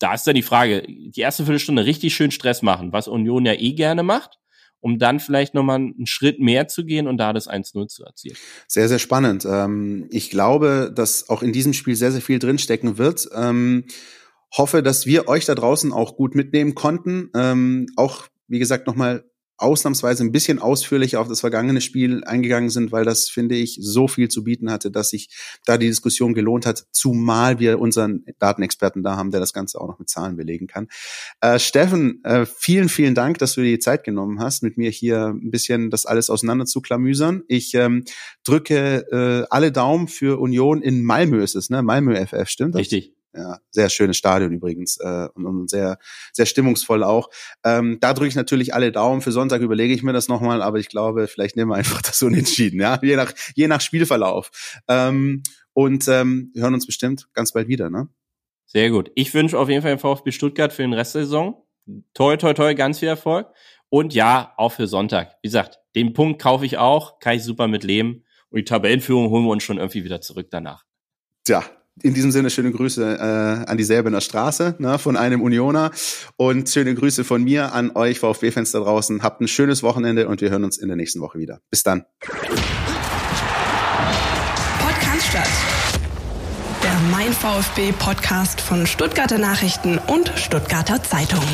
da ist dann die Frage, die erste Viertelstunde richtig schön Stress machen, was Union ja eh gerne macht, um dann vielleicht nochmal einen Schritt mehr zu gehen und da das 1-0 zu erzielen. Sehr, sehr spannend. Ähm, ich glaube, dass auch in diesem Spiel sehr, sehr viel drinstecken wird. Ähm, hoffe, dass wir euch da draußen auch gut mitnehmen konnten. Ähm, auch, wie gesagt, nochmal ausnahmsweise ein bisschen ausführlicher auf das vergangene Spiel eingegangen sind, weil das, finde ich, so viel zu bieten hatte, dass sich da die Diskussion gelohnt hat, zumal wir unseren Datenexperten da haben, der das Ganze auch noch mit Zahlen belegen kann. Äh, Steffen, äh, vielen, vielen Dank, dass du dir die Zeit genommen hast, mit mir hier ein bisschen das alles auseinander zu klamüsern. Ich ähm, drücke äh, alle Daumen für Union in Malmö ist es, ne? Malmö FF, stimmt das? Richtig. Ja, sehr schönes Stadion übrigens äh, und, und sehr sehr stimmungsvoll auch. Ähm, da drücke ich natürlich alle Daumen. Für Sonntag überlege ich mir das nochmal, aber ich glaube, vielleicht nehmen wir einfach das unentschieden, ja, je nach je nach Spielverlauf. Ähm, und ähm, wir hören uns bestimmt ganz bald wieder, ne? Sehr gut. Ich wünsche auf jeden Fall den VfB Stuttgart für den Rest der Saison. Toi, toi, toi, ganz viel Erfolg. Und ja, auch für Sonntag. Wie gesagt, den Punkt kaufe ich auch, kann ich super mit leben. Und die Tabellenführung holen wir uns schon irgendwie wieder zurück danach. Tja, in diesem Sinne schöne Grüße äh, an die Säbener Straße ne, von einem Unioner und schöne Grüße von mir an euch VfB-Fans da draußen. Habt ein schönes Wochenende und wir hören uns in der nächsten Woche wieder. Bis dann. Podcast statt. Der Mein VfB Podcast von Stuttgarter Nachrichten und Stuttgarter Zeitung.